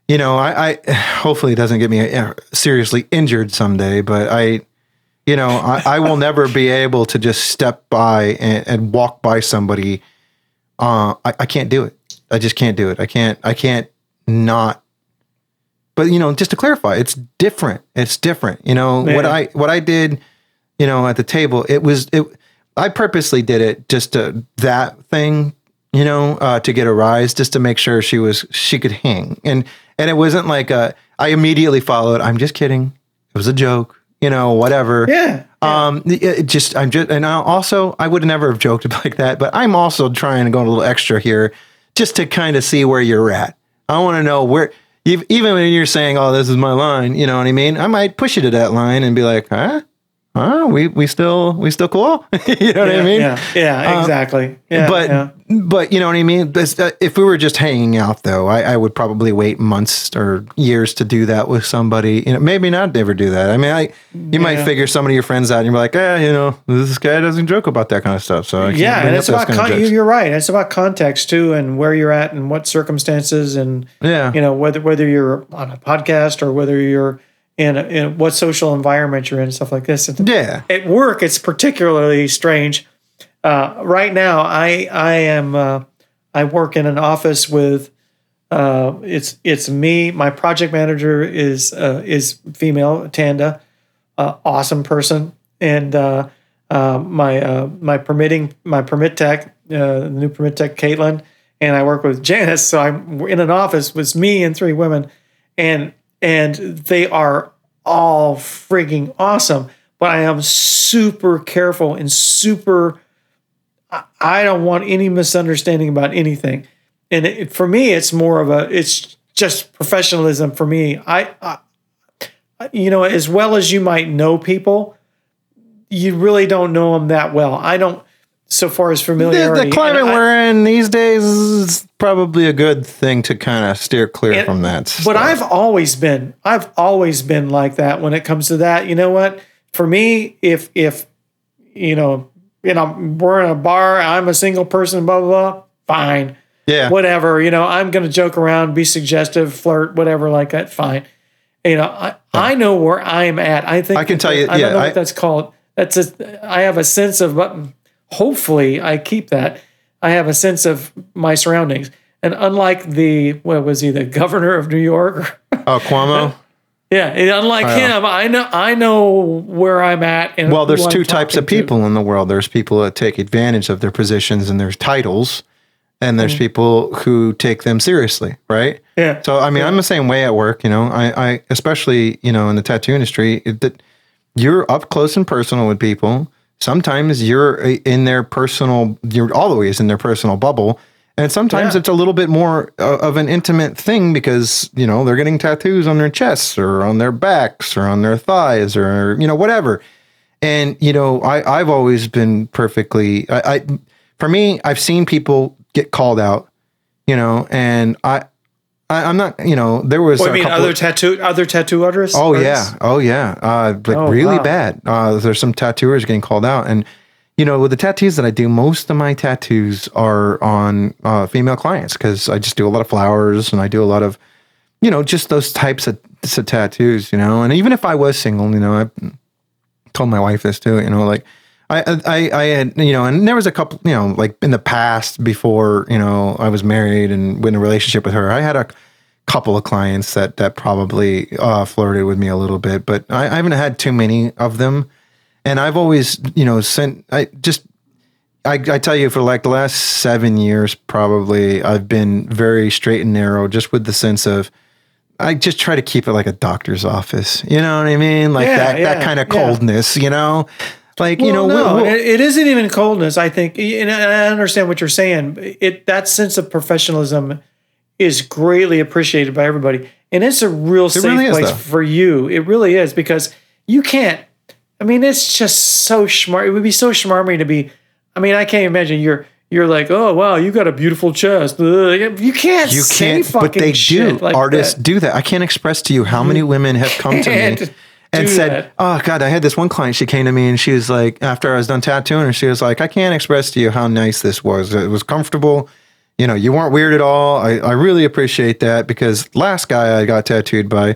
S1: you know, I, I hopefully it doesn't get me uh, seriously injured someday, but I, you know, I, I will never be able to just step by and, and walk by somebody. Uh, I, I can't do it. I just can't do it. I can't. I can't not. But you know, just to clarify, it's different. It's different. You know what I what I did. You know, at the table, it was it. I purposely did it just to that thing. You know, uh, to get a rise, just to make sure she was she could hang, and and it wasn't like a. I immediately followed. I'm just kidding. It was a joke. You know, whatever.
S2: Yeah.
S1: Um, it just I'm just and I also I would never have joked like that, but I'm also trying to go a little extra here, just to kind of see where you're at. I want to know where. ev- Even when you're saying, "Oh, this is my line," you know what I mean. I might push you to that line and be like, "Huh, huh? We we still we still cool?" you know what I
S2: yeah,
S1: mean?
S2: Yeah. Yeah. Exactly. Yeah.
S1: but
S2: yeah.
S1: but you know what I mean. This, uh, if we were just hanging out, though, I, I would probably wait months or years to do that with somebody. You know, maybe not ever do that. I mean, I you might figure some of your friends out, and you're like, eh, you know, this guy doesn't joke about that kind of stuff. So I can't
S2: yeah, and it's about con- you're right. It's about context too, and where you're at, and what circumstances, and
S1: Yeah.
S2: you know whether whether you're on a podcast or whether you're in, a, in what social environment you're in, stuff like this. And
S1: Yeah,
S2: At work, it's particularly strange. Uh, right now, I I am uh, I work in an office with uh, it's it's me. My project manager is uh, is female, Tanda, uh, awesome person, and uh, uh, my uh, my permitting my permit tech, uh, the new permit tech, Caitlin, and I work with Janice. So I'm in an office with me and three women, and and they are all freaking awesome. But I am super careful and super. I- don't want any misunderstanding about anything, and it, for me, it's more of a. It's just professionalism for me. I, I you know, as well as you might know people, you really don't know them that well. I don't, so far as
S1: the,
S2: familiarity.
S1: the climate
S2: and
S1: we're in these days is probably a good thing to kind of steer clear from that.
S2: But. I've always been, I've always been like that when it comes to that. You know what? For me, if if you know, you know, we're in a bar, I'm a single person, blah blah blah. Fine,
S1: yeah,
S2: whatever. You know, I'm going to joke around, be suggestive, flirt, whatever like that. Fine. You know, I, I know where I'm at. I think
S1: I can tell you-
S2: I
S1: yeah,
S2: don't know
S1: I-
S2: what that's called. That's a. I have a sense of. Hopefully, I keep that. I have a sense of my surroundings, and unlike the what was he, the governor of New York?
S1: oh Cuomo.
S2: yeah, and unlike oh,
S1: Yeah.
S2: him, I know I know where I'm at. And
S1: Well, there's
S2: who I'm
S1: two types of
S2: talking to.
S1: people in the world. There's people that take advantage of their positions and their titles, and there's mm. people who take them seriously, right?
S2: Yeah.
S1: So I mean, I'm the same way at work. You know, I, I especially you know in the tattoo industry that you're up close and personal with people. Sometimes you're uh, in their personal. You're always in their personal bubble. And sometimes
S2: Yeah.
S1: it's a little bit more uh, of an intimate thing because, you know, they're getting tattoos on their chests or on their backs or on their thighs or, you know, whatever. And, you know, I, I've always been perfectly, I, I, for me, I've seen people get called out, you know, and I, I I'm not, you know, there was
S2: What
S1: a
S2: you mean
S1: couple
S2: other tattoo other tattoo artists?
S1: Oh
S2: artists?
S1: yeah, oh yeah, uh, like
S2: Oh,
S1: really
S2: wow.
S1: bad. Uh, there's some tattooers getting called out, and you know, with the tattoos that I do, most of my tattoos are on uh, female clients because I just do a lot of flowers and I do a lot of, you know, just those types of, of tattoos. You know, and even if I was single, you know, I told my wife this too. You know, like. I, I I had you know, and there was a couple you know, like in the past before you know I was married and in a relationship with her, I had a couple of clients that that probably uh, flirted with me a little bit, but I, I haven't had too many of them. And I've always, you know, sent I just I, I tell you, for like the last seven years, probably, I've been very straight and narrow, just with the sense of I just try to keep it like a doctor's office. You know what I mean? Like
S2: Yeah,
S1: that,
S2: yeah,
S1: that kind of
S2: yeah.
S1: coldness, you know? Like, you
S2: Well,
S1: know,
S2: no,
S1: we'll- we'll-
S2: it, isn't even coldness. I think, and I understand what you're saying. It that sense of professionalism is greatly appreciated by everybody, and it's a real safe
S1: really
S2: place
S1: though.
S2: for you. It really is because you can't. I mean, it's just so smart. It would be so smarmy to be. I mean, I can't imagine you're you're like, oh wow, you got a beautiful chest. Ugh. You can't.
S1: you can't, but they do.
S2: like
S1: Artists
S2: that.
S1: do that. I can't express to you how many women have come to me and said,
S2: that.
S1: "Oh God, I had this one client. She came to me and she was like, after I was done tattooing her, she was like, I can't express to you how nice this was. It was comfortable. You know, you weren't weird at all. I, I really appreciate that because last guy I got tattooed by,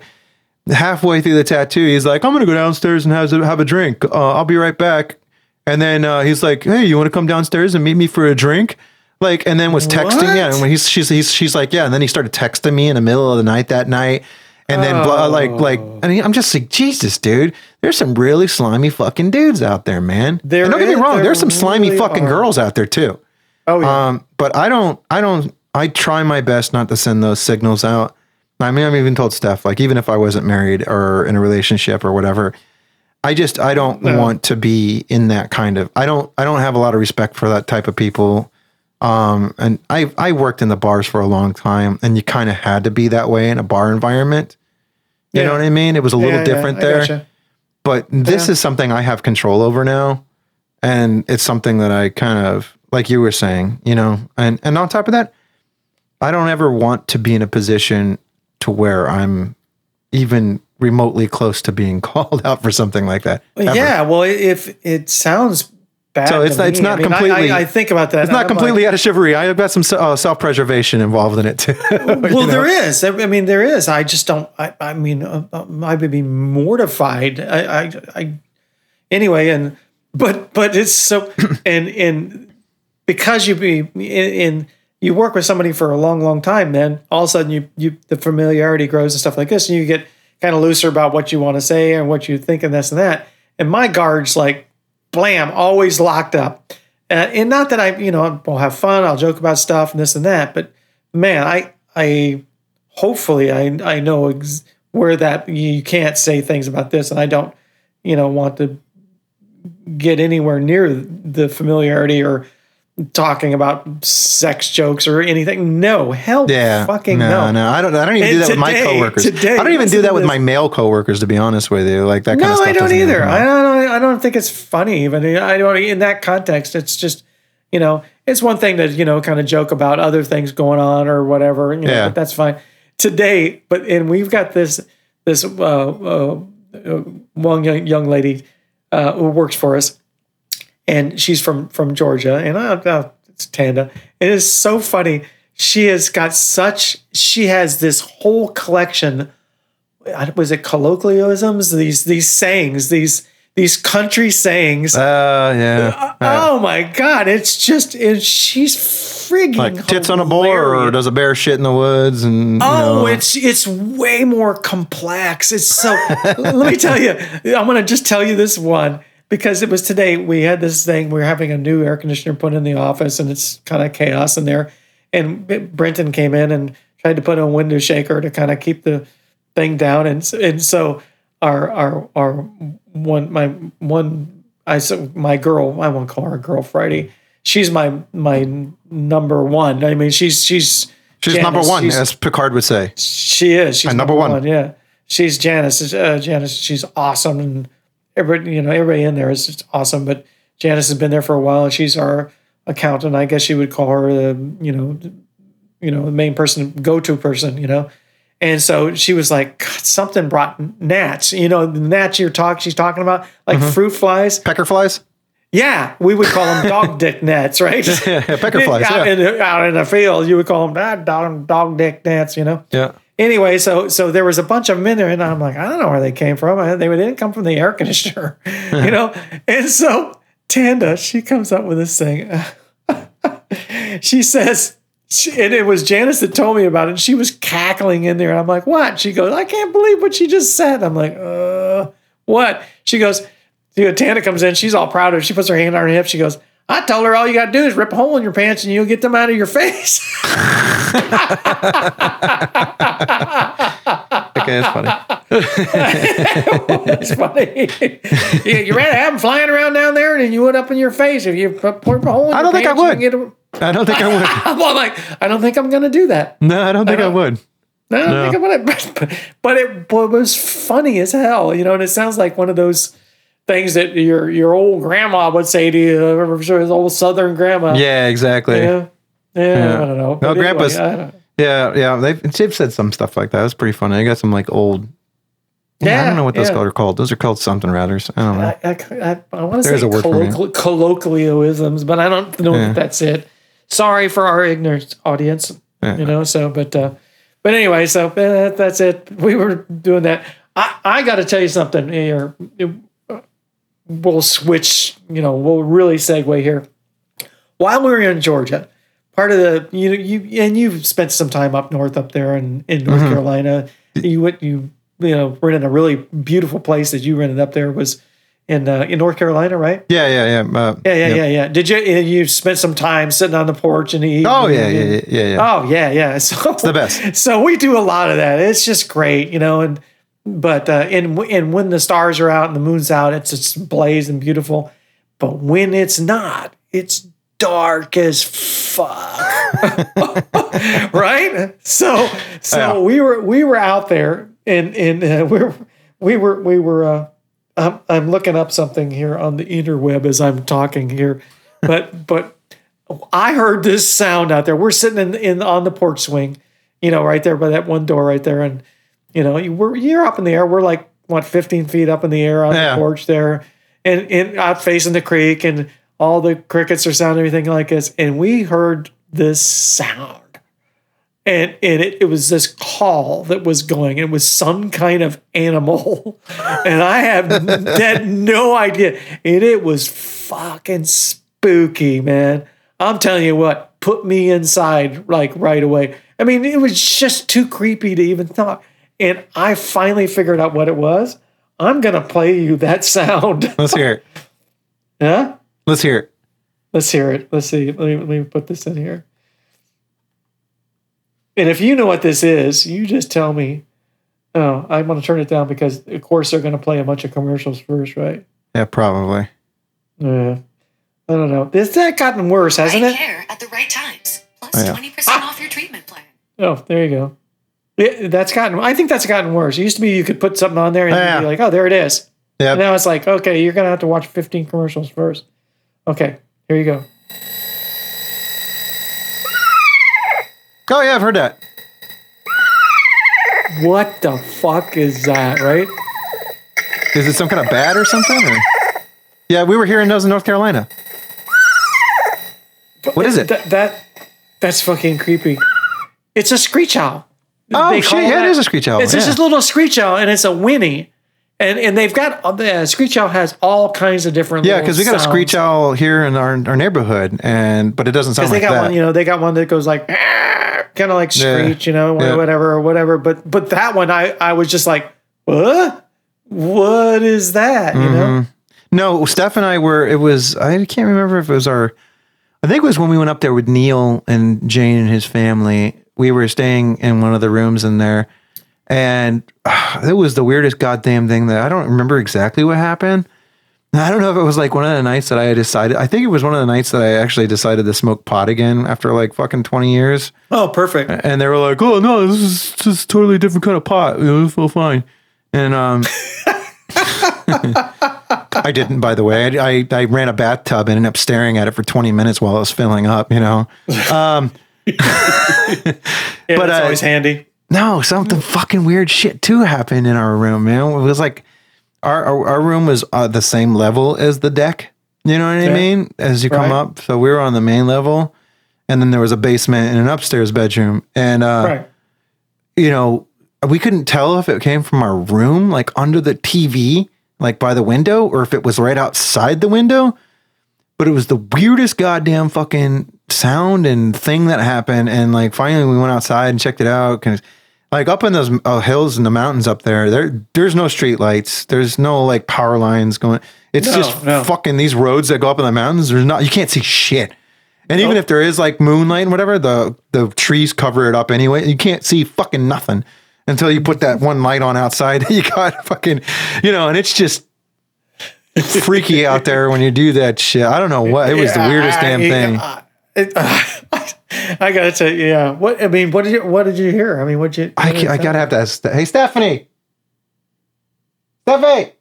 S1: halfway through the tattoo, he's like, I'm gonna go downstairs and have have a drink. Uh, I'll be right back. And then uh, he's like, Hey, you want to come downstairs and meet me for a drink? Like, and then was texting. Yeah, and when he's she's he's she's like, yeah. And then he started texting me in the middle of the night that night. And then blah, like like
S2: Oh.
S1: I mean, I'm just like Jesus, dude. There's some really slimy fucking dudes out there, man.
S2: There
S1: and don't get me
S2: is-
S1: wrong.
S2: there
S1: There's some slimy
S2: really
S1: fucking
S2: are.
S1: girls out there too.
S2: Oh yeah.
S1: Um, but I don't, I don't, I try my best not to send those signals out. I mean, I've even told Steph, like, even if I wasn't married or in a relationship or whatever, I just, I don't want to be in that kind of, I don't, I don't have a lot of respect for that type of people. Um, and I, I worked in the bars for a long time and you kind of had to be that way in a bar environment. You
S2: Yeah.
S1: know what I mean? It was a little
S2: Yeah,
S1: different there
S2: gotcha.
S1: but this is something I have control over now, and it's something that I kind of like you were saying, you know, and and on top of that, I don't ever want to be in a position to where I'm even remotely close to being called out for something like that. ever.
S2: Yeah, well, if it sounds bad,
S1: So it's not- it's
S2: me.
S1: not
S2: I mean,
S1: completely-
S2: I, I think about that.
S1: It's not
S2: I'm
S1: completely out of chivalry. I've got some uh, self preservation involved in it too.
S2: Like, well, there is. I mean, there is. I just don't. I, I mean, uh, uh, I would be mortified. I, I, I. Anyway, and but but it's so and and because you be in, in you work with somebody for a long, long time, then all of a sudden you you the familiarity grows and stuff like this, and you get kind of looser about what you want to say and what you think and this and that. And my guard's like, blam, always locked up. Uh, and not that I, you know, I'll have fun, I'll joke about stuff and this and that, but man, I, I, hopefully, I, I know ex- where that you can't say things about this, and I don't, you know, want to get anywhere near the familiarity or talking about sex jokes or anything. No, hell,
S1: Yeah,
S2: fucking
S1: no,
S2: no.
S1: no. I don't. I don't even
S2: And
S1: do that with my coworkers.
S2: today,
S1: I don't even do that with my male coworkers. To be honest with you, like that kind of
S2: No,
S1: stuff.
S2: I don't either. I don't. I don't think it's funny. Even I don't. In that context, it's just you know, it's one thing to you know kind of joke about other things going on or whatever. You know,
S1: Yeah.
S2: but that's fine. Today, but and we've got this this uh, uh, uh, one young young lady uh, who works for us, and she's from from Georgia, and I, uh, it's Tanda. It is so funny. She has got such. She has this whole collection I- was it colloquialisms these these sayings these these country sayings
S1: Uh, yeah.
S2: oh my god it's just it, she's frigging
S1: like tits on a boar, or does a bear shit in the woods? And you
S2: Oh,
S1: know,
S2: it's it's way more complex. It's so. let me tell you, I'm gonna just tell you this one because it was today. We had this thing. We are having a new air conditioner put in the office, and it's kind of chaos in there. And Brenton came in and tried to put a window shaker to kind of keep the thing down, and and so our our our one my one I said my girl I won't call her a girl Friday. She's my my number one. I mean, she's she's
S1: she's
S2: Janice.
S1: number one,
S2: She's-
S1: as Picard would say.
S2: she is. She's
S1: And number one.
S2: Yeah, she's Janice. Uh, Janice. She's awesome, and everybody, you know, everybody in there is just awesome. But Janice has been there for a while, and she's our accountant. I guess you would call her the, you know, you know, the main person, go-to person. You know, and so she was like, God, something brought gnats. You know, the gnats you're talking. She's talking about like
S1: Mm-hmm.
S2: fruit flies.
S1: Pecker flies.
S2: Yeah, we would call them dog dick gnats, right?
S1: Yeah, pecker flies.
S2: out,
S1: Yeah.
S2: in the, out in the field, you would call them ah, dog, dog dick gnats. You know
S1: yeah.
S2: Anyway, so so there was a bunch of them in there, and I'm like, I don't know where they came from. I, they didn't come from the air conditioner, you know. And so Tanda, she comes up with this thing. she says, she, and it was Janice that told me about it. And she was cackling in there. And I'm like, what? She goes, I can't believe what she just said. I'm like, uh, what? She goes, you know, Tanda comes in. She's all proud of. it. She puts her hand on her hip. She goes, I told her all you got to do is rip a hole in your pants and you'll get them out of your face.
S1: Okay, that's funny.
S2: that's funny. you, you rather have them flying around down there than you would up in your face if you put put a hole in
S1: I
S2: your
S1: don't think I
S2: pants,
S1: would.
S2: can get a-
S1: I don't think I would.
S2: I'm like, I don't think I'm going to do that.
S1: No, I don't think I
S2: don't-
S1: would.
S2: No, I don't
S1: No.
S2: think to. But, but it, but it was funny as hell, you know, and it sounds like one of those things that your your old grandma would say to you, or sure his old Southern grandma.
S1: Yeah, exactly.
S2: Yeah. Yeah,
S1: Yeah.
S2: I don't know.
S1: No,
S2: But anyway,
S1: grandpa's-
S2: I
S1: Yeah, yeah. They've, they've said some stuff like that. It's pretty funny. I got some like old. Yeah, I don't know what those
S2: yeah.
S1: are called. Those are called something rathers. I don't know.
S2: I, I, I, I want to say
S1: a word for it.
S2: colloquial, colloquialisms, but I don't know
S1: Yeah.
S2: if that's it. Sorry for our ignorant audience,
S1: Yeah.
S2: you know. So, but uh, but anyway, so uh, that's it. We were doing that. I I got to tell you something here. We'll switch. You know, we'll really segue here. While we were in Georgia, part of the you know you and you've spent some time up north up there in in North
S1: Mm-hmm.
S2: Carolina. You went you you know rented a really beautiful place that you rented up there was in uh, in North Carolina, right?
S1: Yeah, yeah, yeah. Uh,
S2: Yeah, yeah, yeah, yeah. Did you and you spent some time sitting on the porch and eating?
S1: Oh yeah,
S2: and-
S1: yeah, yeah, yeah. yeah.
S2: Oh yeah, yeah. So it's
S1: the best.
S2: So we do a lot of that. It's just great, you know. And but uh, and and when the stars are out and the moon's out, it's it's blazed and beautiful. But when it's not, it's dark as fuck. right? So so
S1: Yeah.
S2: we were we were out there and and uh, we were we were we were. Uh, I'm, I'm looking up something here on the interweb as I'm talking here, but but I heard this sound out there. We're sitting in in on the porch swing, you know, right there by that one door right there, and you know, you, we're you're up in the air. We're like what 15 feet up in the air on
S1: Yeah.
S2: the porch there, and and out facing the creek, and all the crickets are sounding everything like this, and we heard this sound. And, and it, it was this call that was going. It was some kind of animal, and I have had no idea. And it was fucking spooky, man. I'm telling you what, put me inside like right away. I mean, it was just too creepy to even talk. And I finally figured out what it was. I'm gonna play you that sound.
S1: Let's hear it.
S2: Yeah.
S1: Let's hear it.
S2: Let's hear it. Let's see. Let me, let me put this in here. And if you know what this is, you just tell me. Oh, I'm going to turn it down because, of course, they're going to play a bunch of commercials first, right?
S1: Yeah, probably.
S2: Yeah. I don't know. This that gotten worse, hasn't
S4: right
S2: it?
S4: care at the right times. Plus
S1: Oh, yeah.
S4: 20% off your treatment plan.
S2: Oh, there you go. Yeah, that's gotten. I think that's gotten worse. It used to be you could put something on there and you'd
S1: Yeah.
S2: be like, "Oh, there it is."
S1: Yep.
S2: And now it's like, okay, you're gonna have to watch 15 commercials first. Okay, here you go.
S1: Oh yeah, I've heard that.
S2: What the fuck is that? Right?
S1: Is it some kind of bat or something? Or? Yeah, we were hearing those in North Carolina. What is it?
S2: That, that that's fucking creepy. It's a screech owl.
S1: Oh shit! Yeah,
S2: that-
S1: it is a screech owl.
S2: It's
S1: yeah.
S2: just this little screech owl, and it's a whinny. And and they've got uh, the screech owl has all kinds of different.
S1: yeah, because we got a screech owl here in our our neighborhood, and but it doesn't sound
S2: Because they
S1: like
S2: got
S1: that.
S2: one, you know, they got one that goes like kind of like
S1: Yeah.
S2: screech, you know,
S1: Yeah.
S2: whatever or whatever. But but that one, I I was just like, what? What is that? You know?
S1: Mm-hmm. No, Steph and I were. It was. I can't remember if it was our. I think it was when we went up there with Neil and Jane and his family. We were staying in one of the rooms in there, and uh, it was the weirdest goddamn thing that I don't remember exactly what happened. I don't know if it was like one of the nights that I decided. I think it was one of the nights that I actually decided to smoke pot again after like fucking twenty years.
S2: Oh, perfect.
S1: And they were like, "Oh no, this is just totally different kind of pot. It was I feel fine." And um, I didn't, by the way. I, I I ran a bathtub and ended up staring at it for twenty minutes while it was filling up. You know. Um,
S2: Yeah,
S1: But,
S2: that's
S1: uh,
S2: always handy.
S1: no, something fucking weird shit too happened in our room, man. It was like our our, our room was uh, the same level as the deck. You know what I mean? As you come
S2: Right.
S1: up, so we were on the main level, and then there was a basement and an upstairs bedroom, and uh,
S2: right.
S1: you know, we couldn't tell if it came from our room, like under the TV, like by the window, or if it was right outside the window. But it was the weirdest goddamn fucking sound and thing that happened. And like finally we went outside and checked it out. Cause Like up in those uh, hills and the mountains up there, there there's no street lights. There's no like power lines going. It's
S2: No,
S1: just
S2: no.
S1: fucking these roads that go up in the mountains. There's not you can't see shit. And even if there is like moonlight and whatever, the the trees cover it up anyway. You can't see fucking nothing until you put that one light on outside. You got fucking, you know, and it's just freaky out there when you do that shit. I don't know what. It was the weirdest
S2: I-
S1: damn thing.
S2: I, it- I gotta tell you, yeah. What I mean, what did you what did you hear? I mean, what you?
S1: I,
S2: what did
S1: ca- I gotta have to ask. Hey, Stephanie. Stephanie.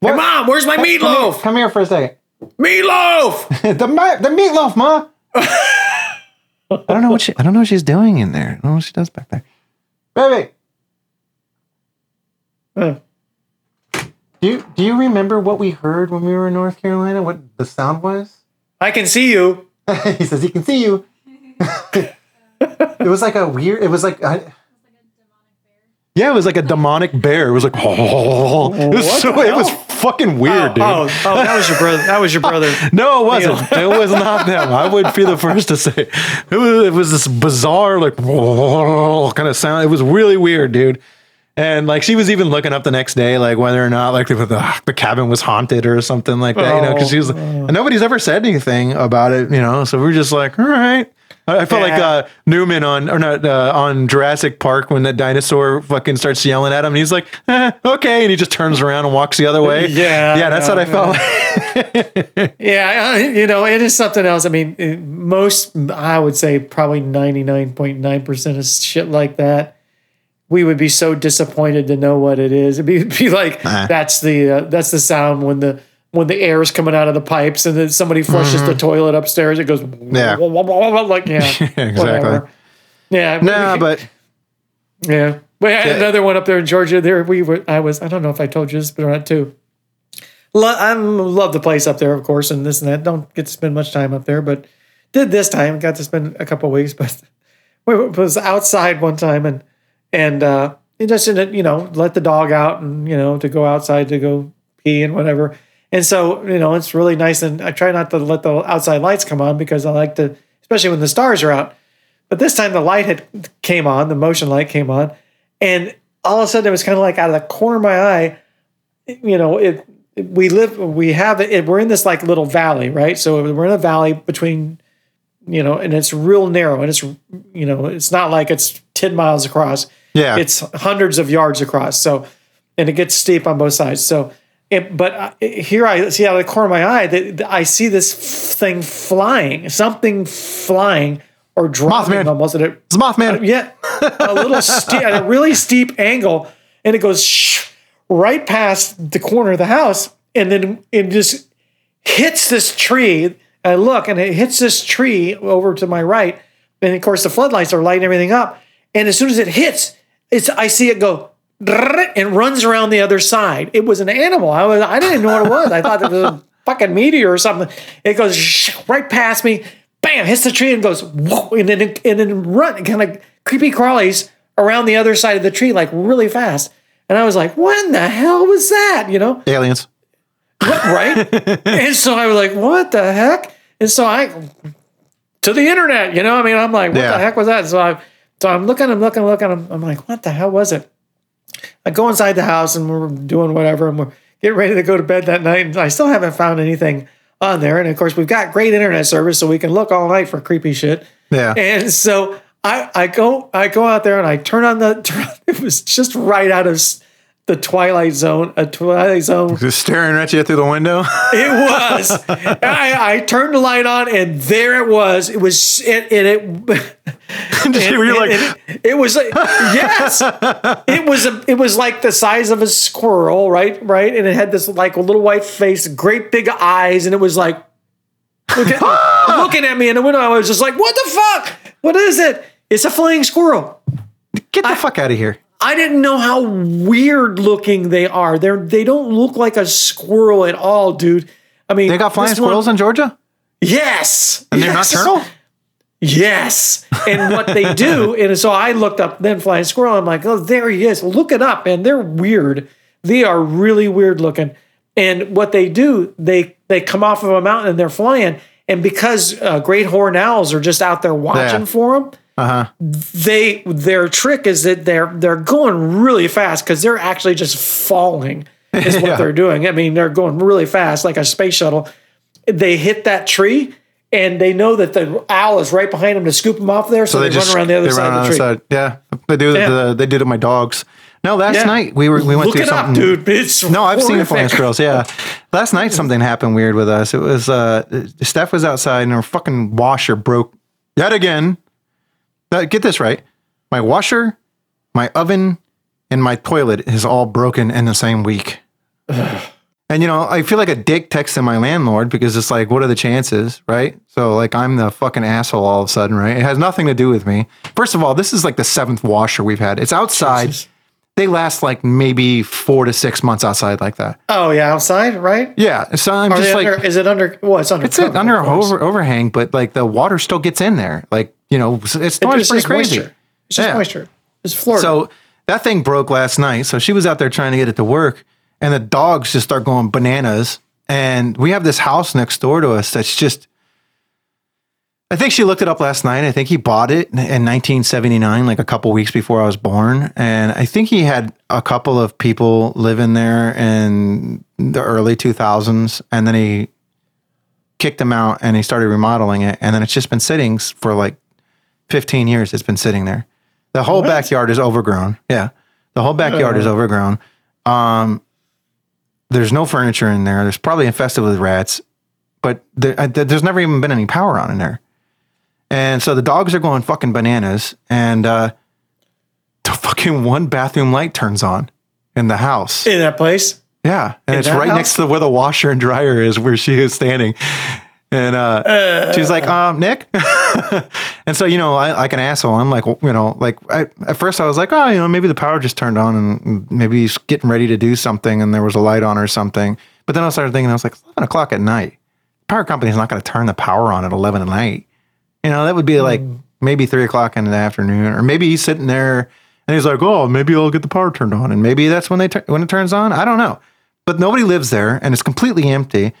S2: Hey, mom, where's my meatloaf?
S1: Come here for a second.
S2: Meatloaf.
S1: the the meatloaf, ma. I don't know what she. I don't know what she's doing in there. I don't know what she does back there. Baby,
S2: Uh,
S1: do you do you remember what we heard when we were in North Carolina? What the sound was?
S2: I can see you.
S1: he says he can see you. it was like a weird. It was like. I, yeah, it was like a demonic bear. It was like, oh, it was
S2: What
S1: so, it was fucking weird,
S2: oh,
S1: dude.
S2: oh, oh, that was your brother. That was your brother.
S1: No, it wasn't. It was not them. I would be the first to say it was. It was this bizarre, like kind of sound. It was really weird, dude. And like she was even looking up the next day, like whether or not like the, the, the cabin was haunted or something like that, you know, because she was. And nobody's ever said anything about it, you know. So we're just like, all right. I I felt like uh, Newman on or not uh, on Jurassic Park when that dinosaur fucking starts yelling at him, and he's like, eh, "Okay," and he just turns around and walks the other way.
S2: Yeah,
S1: yeah, that's
S2: no,
S1: what I felt. like.
S2: Yeah, you know, it is something else. I mean, most, I would say probably 99.9% of shit like that, we would be so disappointed to know what it is. It'd be, it'd be like,
S1: Uh.
S2: that's the, uh, that's the sound when the, when the air is coming out of the pipes and then somebody flushes the toilet upstairs, it goes,
S1: Mm-hmm. Yeah.
S2: like, yeah,
S1: Exactly.
S2: whatever. Yeah.
S1: No,
S2: we-
S1: but
S2: yeah. We had
S1: Yeah.
S2: another one up there in Georgia. There we were. I was. I don't know if I told you this, but not too. Lo- I love the place up there, of course, and this and that. Don't get to spend much time up there, but did this time. Got to spend a couple weeks, but we was outside one time and and uh, just didn't, you know, let the dog out and you know to go outside to go pee and whatever. And so you know, it's really nice, and I try not to let the outside lights come on because I like to, especially when the stars are out. But this time the light had came on, the motion light came on, and all of a sudden it was kind of like out of the corner of my eye, you know, it- we live, we have it, we're in this like little valley, right? So we're in a valley between, you know, and it's real narrow and it's, you know, it's not like it's 10 miles across.
S1: Yeah,
S2: It's hundreds of yards across. So, and it gets steep on both sides. So, it, but uh, here I see out of the corner of my eye that I see this thing flying, something flying or dropping
S1: Mothman.
S2: almost. And it,
S1: it's Mothman.
S2: yeah, a little steep, at a really steep angle, and it goes shh, right past the corner of the house, and then it just hits this tree. I look, and it hits this tree over to my right, and of course the floodlights are lighting everything up. And as soon as it hits, it's I see it go and runs around the other side. It was an animal. I was I didn't know what it was. I thought it was a fucking meteor or something. It goes right past me, bam, hits the tree and goes whoa, and then and then run kind of creepy crawlies around the other side of the tree like really fast. And I was like, when the hell was that? You know?
S1: Aliens.
S2: What, right? and so I was like, what the heck? And so I to the internet, you know, I mean, I'm like, what
S1: Yeah.
S2: the heck was that? So I so I'm looking, I'm looking, looking, I'm, I'm like, what the hell was it? I go inside the house and we're doing whatever and we're getting ready to go to bed that night. And I still haven't found anything on there. And of course, we've got great internet service, so we can look all night for creepy shit.
S1: Yeah.
S2: And so I, I go I go out there and I turn on the it was just right out of the Twilight Zone, a Twilight Zone
S1: Just staring at you through the window.
S2: it was. I, I turned the light on, and there it was. It was. It. it, it
S1: Were you like,
S2: it, it, was like yes, it was a, it was like the size of a squirrel, right? Right, and it had this like a little white face, great big eyes, and it was like look at, looking at me in the window. I was just like, "What the fuck? What is it? It's a flying squirrel."
S1: get the fuck out of here?
S2: I didn't know how weird looking they are. They're they don't look like a squirrel at all, dude. I mean,
S1: They got flying
S2: this one-
S1: squirrels in Georgia,
S2: Yes,
S1: and they're nocturnal.
S2: Yes. And what they do, and so I looked up then flying squirrel. I'm like, oh, there he is. Look it up, and they're weird. They are really weird looking. And what they do, they they come off of a mountain and they're flying. And because uh, great horned owls are just out there watching
S1: Yeah.
S2: for them,
S1: Uh huh.
S2: they their trick is that they're they're going really fast because they're actually just falling is what
S1: Yeah.
S2: they're doing. I mean, they're going really fast like a space shuttle. They hit that tree and they know that the owl is right behind them to scoop them off there, so, they, run around the other side of the tree.
S1: on Yeah, they do.
S2: Yeah.
S1: The, they do to my dogs. No, last
S2: Yeah.
S1: night we were we went
S2: Look
S1: through
S2: it up,
S1: something.
S2: dude. It's
S1: No, I've seen
S2: horrific.
S1: Florence girls. Yeah, last night something happened weird with us. It was uh, Steph was outside and her fucking washer broke yet again. Now, get this right: my washer, my oven, and my toilet is all broken in the same week. And you know, I feel like a dick texting my landlord because it's like, what are the chances, right? So like, I'm the fucking asshole all of a sudden, right? It has nothing to do with me. First of all, this is like the seventh washer we've had. It's outside.
S2: Jesus.
S1: They last like maybe four to six months outside like that.
S2: Oh yeah, outside, right?
S1: Yeah. So I'm
S2: Are
S1: just
S2: they
S1: like,
S2: under, is it under? Well, it's under.
S1: it's it,
S2: cover,
S1: under a over, overhang, but like the water still gets in there. Like you know, it's, it's
S2: It's
S1: pretty
S2: just
S1: crazy.
S2: moisture. It's just
S1: Yeah.
S2: moisture. It's Florida.
S1: So that thing broke last night. So she was out there trying to get it to work, and the dogs just start going bananas. And we have this house next door to us that's just. I think she looked it up last night. I think he bought it in 1979, like a couple weeks before I was born. And I think he had a couple of people living there in the early 2000s. And then he kicked them out and he started remodeling it. And then it's just been sitting for like 15 years. It's been sitting there. The whole backyard is overgrown. Yeah. The whole backyard is overgrown. Um, there's no furniture in there. There's probably infested with rats, but there, uh, there- there's never even been any power on in there. And so the dogs are going fucking bananas. And uh, the fucking one bathroom light turns on in the house.
S2: in that place.
S1: Yeah, and
S2: In
S1: it's right
S2: house?
S1: next to where the washer and dryer is, where she is standing. And uh, she's like, um, Nick. and so, you know, I, like an asshole, I'm like, you know, like I, at first I was like, oh, you know, maybe the power just turned on and maybe he's getting ready to do something and there was a light on or something. But then I started thinking, I was like, 11 o'clock at night. Power company's not going to turn the power on at 11 at night. You know, that would be like maybe three o'clock in the afternoon, or maybe he's sitting there and he's like, "Oh, maybe I'll get the power turned on," and maybe that's when they tur- when it turns on. I don't know, but nobody lives there, and it's completely empty.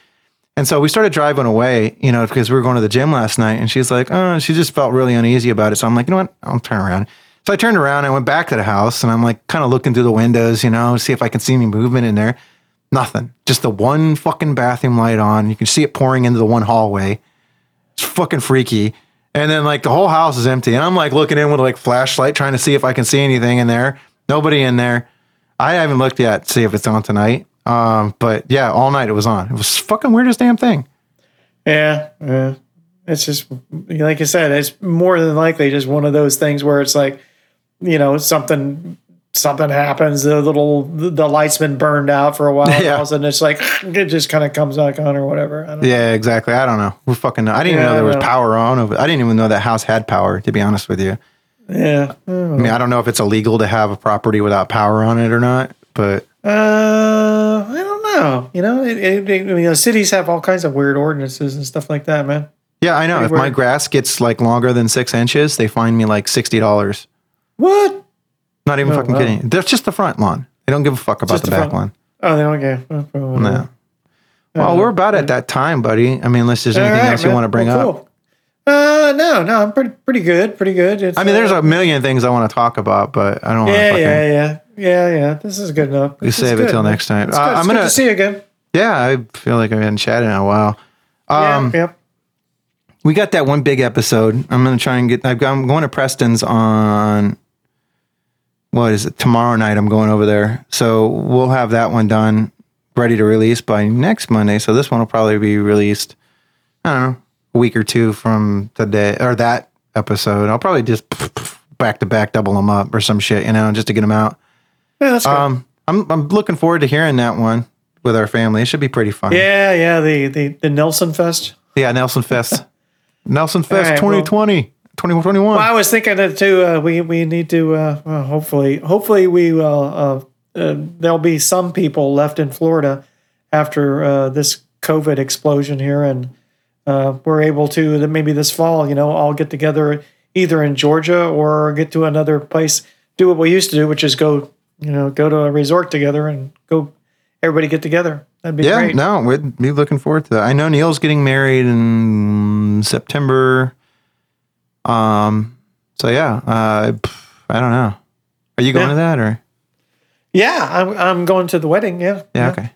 S1: And so we started driving away, you know, because we were going to the gym last night, and she's like, "Oh," she just felt really uneasy about it. So I'm like, you know what? I'll turn around. So I turned around, I went back to the house, and I'm like, kind of looking through the windows, you know, see if I can see any movement in there. Nothing. Just the one fucking bathroom light on. You can see it pouring into the one hallway. It's fucking freaky. And then like the whole house is empty. And I'm like looking in with like flashlight trying to see if I can see anything in there. Nobody in there. I haven't looked yet to see if it's on tonight. Um, but yeah, all night it was on. It was fucking weirdest damn thing.
S2: Yeah, yeah. It's just like I said, it's more than likely just one of those things where it's like, you know, something something happens, the little the light's been burned out for a while, and
S1: Yeah.
S2: all of a sudden it's like it just kind of comes back on or whatever. I don't know.
S1: Yeah, exactly. I don't know. We're fucking. I didn't even know there was
S2: know.
S1: power on. over- I didn't even know that house had power. To be honest with you,
S2: Yeah.
S1: I mean, I don't know if it's illegal to have a property without power on it or not. But
S2: Uh, I don't know. You know, it, it, it- you know, cities have all kinds of weird ordinances and stuff like that, man.
S1: yeah, I know. If
S2: Pretty
S1: my grass gets like longer than six inches, they fine me like sixty dollars.
S2: What?
S1: Not even
S2: Oh,
S1: fucking
S2: wow.
S1: kidding. That's just the front lawn. They don't give a fuck about
S2: Just
S1: the
S2: the
S1: back lawn.
S2: Oh, they don't care. Oh, oh,
S1: No. Well, we're about at that time, buddy. I mean, unless there's anything
S2: right,
S1: else you
S2: man.
S1: want to bring
S2: Well,
S1: up.
S2: Uh, no, no, I'm pretty pretty good, pretty good. It's,
S1: I mean, there's
S2: uh,
S1: a million things I want to talk about, but I don't want to
S2: yeah,
S1: fucking.
S2: yeah, yeah, yeah, yeah. This is good enough.
S1: We
S2: This
S1: save it till next time. Uh,
S2: good.
S1: I'm gonna-
S2: to see you again.
S1: Yeah, I feel like I haven't chatted in a while. Um,
S2: yeah, yep.
S1: we got that one big episode. I'm gonna try and get. I've got, I'm going to Preston's on. What is it? Tomorrow night. I'm going over there, so we'll have that one done, ready to release by next Monday. So this one will probably be released. I don't know, a week or two from today or that episode. I'll probably just back to back double them up or some shit, you know, just to get them out.
S2: Yeah, that's good.
S1: Um, I'm I'm looking forward to hearing that one with our family. It should be pretty fun.
S2: yeah, yeah. The the the Nelson Fest.
S1: Yeah, Nelson Fest. Nelson Fest
S2: right, well-
S1: 2020, 2021.
S2: Well, I was thinking that too. Uh, we we need to uh, well, hopefully hopefully we will. Uh, uh, there'll be some people left in Florida after uh, this COVID explosion here, and uh, we're able to maybe this fall, you know, all get together either in Georgia or get to another place, do what we used to do, which is go, you know, go to a resort together and go, everybody get together. That'd be
S1: yeah,
S2: great.
S1: no, we'd be looking forward to that. I know Neil's getting married in September. Um, So yeah, uh, I don't know. Are you going
S2: Yeah.
S1: to that or?
S2: Yeah, I'm I'm going to the wedding. Yeah.
S1: Yeah, okay.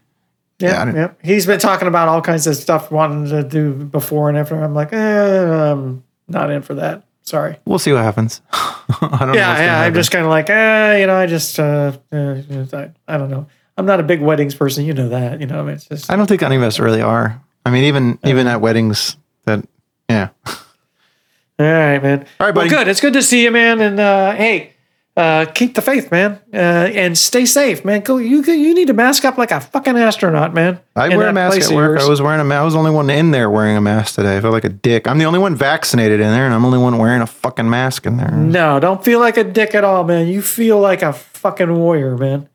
S1: Yeah,
S2: Yeah, yeah. He's been talking about all kinds of stuff wanting to do before and after. I'm like, eh, I'm not in for that. Sorry.
S1: We'll see what happens. I don't know.
S2: Yeah,
S1: gonna
S2: yeah. I'm just kind of like, eh, you know, I just, uh, uh, I, I don't know. I'm not a big weddings person. You know that. You know, it's just.
S1: I don't think any of us really are. I mean, even even at weddings, that yeah.
S2: All right, man.
S1: All right,
S2: well, good. It's good to see you, man. And uh, hey, uh, keep the faith, man, uh, and stay safe, man. Go. You you need to mask up like a fucking astronaut, man.
S1: I wear a mask at work. I was wearing a mask. I was the only one in there wearing a mask today. I felt like a dick. I'm the only one vaccinated in there, and I'm the only one wearing a fucking mask in there.
S2: No, don't feel like a dick at all, man. You feel like a fucking warrior, man.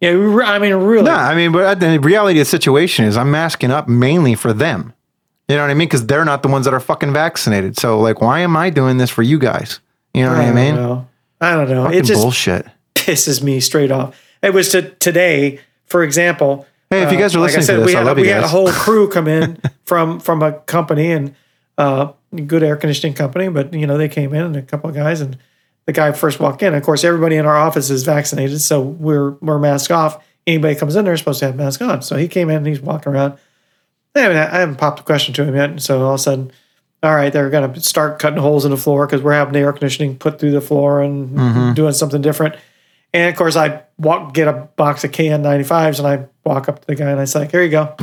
S2: Yeah, I mean, really.
S1: No, I mean, but the reality of the situation is I'm masking up mainly for them. You know what I mean? Because they're not the ones that are fucking vaccinated. So, like, why am I doing this for you guys? You know what I,
S2: I
S1: mean?
S2: know. I don't know.
S1: Fucking
S2: It just
S1: bullshit.
S2: pisses me straight off. It was to today, for example.
S1: Hey, if you guys are
S2: uh, like
S1: listening to this,
S2: we
S1: I
S2: had,
S1: love
S2: we
S1: you
S2: had a whole crew come in from from a company and uh, good air conditioning company, but you know they came in and a couple of guys and the guy first walked in. Of course, everybody in our office is vaccinated, so we're we're masked off. Anybody comes in they're supposed to have mask on. So he came in and he's walking around. I haven't, I haven't popped a question to him yet. And so all of a sudden, all right, they're going to start cutting holes in the floor because we're having the air conditioning put through the floor and
S1: Mm-hmm.
S2: doing something different. And of course, I walk get a box of KN95s and I walk up to the guy and I say, "Here you go."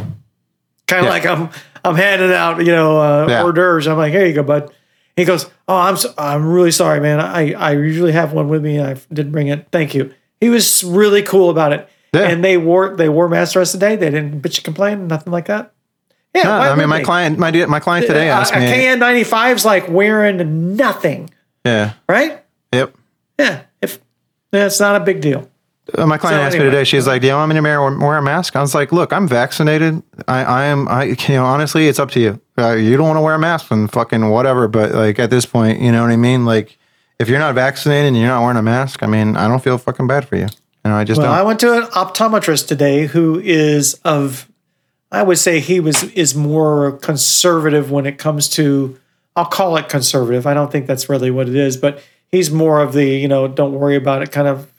S2: Kind of
S1: Yeah.
S2: like I'm I'm handing out, you know, uh,
S1: Yeah.
S2: hors d'oeuvres. I'm like, "Here you go, bud." He goes, "Oh, I'm so, I'm really sorry, man. I I usually have one with me. and I didn't bring it. Thank you." He was really cool about it.
S1: Yeah.
S2: And they wore they wore masks the rest of the day. They didn't bitch and complain, nothing like that. Yeah,
S1: No, I mean, my
S2: they?
S1: client, my my client today
S2: Uh,
S1: asked
S2: a
S1: me.
S2: KN95 is like wearing nothing,
S1: yeah.
S2: right?
S1: Yep.
S2: Yeah, if yeah, it's not a big deal.
S1: Uh, my client
S2: So
S1: asked
S2: anyway.
S1: me today. She's like, "Do you want me to wear, wear a mask?" I was like, "Look, I'm vaccinated. I, I am. I, you know, honestly, it's up to you. Uh, you don't want to wear a mask, and fucking whatever. But like at this point, you know what I mean. Like, if you're not vaccinated and you're not wearing a mask, I mean, I don't feel fucking bad for you. You know, I just
S2: Well,
S1: don't.
S2: I went to an optometrist today who is of, I would say he was is more conservative when it comes to, I'll call it conservative. I don't think that's really what it is, but he's more of the you know don't worry about it kind of.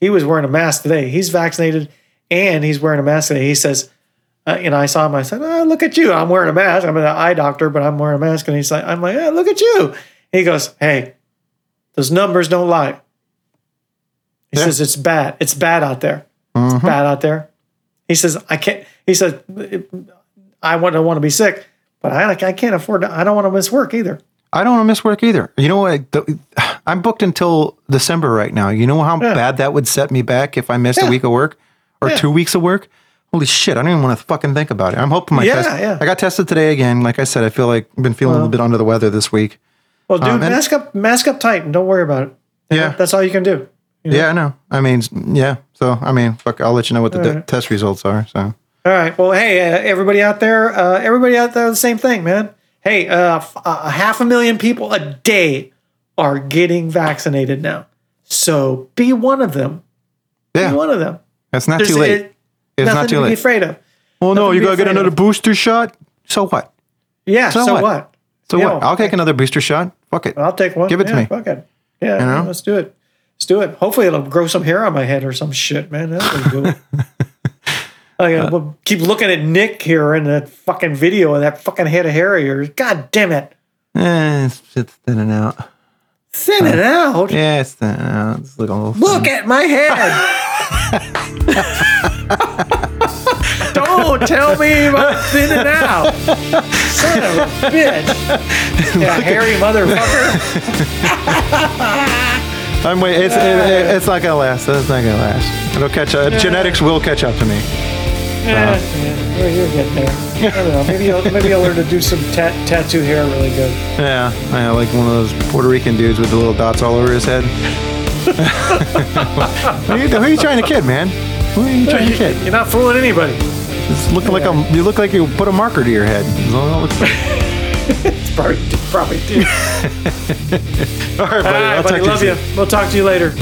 S2: He was wearing a mask today. He's vaccinated and he's wearing a mask today. He says, uh, you know, I saw him. I said, oh, "Look at you! I'm wearing a mask. I'm an eye doctor, but I'm wearing a mask." And he's like, "I'm like, oh, look at you!" He goes, "Hey, those numbers don't lie." He
S1: Yeah.
S2: says, "It's bad. It's bad out there.
S1: Mhm.
S2: It's bad out there." He says, "I can't." He says, "I want to want to be sick, but I I can't afford to. I don't want to miss work either."
S1: I don't want to miss work either. You know what? I'm booked until December right now. You know how
S2: Yeah.
S1: bad that would set me back if I missed
S2: Yeah.
S1: a week of work or
S2: Yeah.
S1: two weeks of work. Holy shit! I don't even want to fucking think about it. I'm hoping my
S2: Yeah,
S1: test.
S2: yeah.
S1: I got tested today again. Like I said, I feel like I've been feeling a little bit under the weather this week.
S2: Well, dude,
S1: Um,
S2: mask up, mask up tight, and don't worry about it.
S1: Yeah.
S2: that's all you can do.
S1: Yeah, I know. I mean, yeah. So I mean, fuck. I'll let you know what the de-
S2: right.
S1: test results are. So
S2: All right. Well, hey, uh, everybody out there, uh, everybody out there, the same thing, man. Hey, uh, f- uh, half a million people a day are getting vaccinated now. So be one of them.
S1: yeah,
S2: Be one of them.
S1: That's not
S2: There's
S1: too late.
S2: it-
S1: it's
S2: nothing
S1: not too
S2: to be
S1: late.
S2: afraid of.
S1: Well, no, you gotta get another
S2: of.
S1: booster shot. So what?
S2: Yeah.
S1: So
S2: So,
S1: what?
S2: what?
S1: So
S2: Yeah,
S1: what? I'll take another booster shot. Fuck it.
S2: I'll take one.
S1: Give it to me.
S2: Fuck it. Yeah.
S1: You know?
S2: Let's do it. Let's do it. Hopefully, it'll grow some hair on my head or some shit, man. That'll be cool. I uh, we'll keep looking at Nick here in that fucking video and that fucking head of hair of yours. God damn it.
S1: Eh, it's, it's thinning out.
S2: Thin it out.
S1: Yeah, it's thinning out. It's looking a little.
S2: Look
S1: thin.
S2: at my head. Don't tell me about thinning out. Son of a bitch. Yeah, hairy motherfucker.
S1: I'm wait. It's it, it- it's not gonna last. It's not gonna last. It'll catch up. Genetics will catch up to me.
S2: Yeah, yeah, well, you're getting there. I don't know. Maybe I'll, maybe I'll learn to do some tat, tattoo hair really good.
S1: Yeah, I like one of those Puerto Rican dudes with the little dots all over his head. who, are you, who are you trying to kid, man? Who are you trying to kid?
S2: You're not fooling anybody.
S1: It's looking like a you look like you put a marker to your head. That's all it looks like.
S2: It's probably, probably do.
S1: All right, buddy.
S2: All right,
S1: I'll
S2: buddy. Love
S1: soon.
S2: you. We'll talk to you later.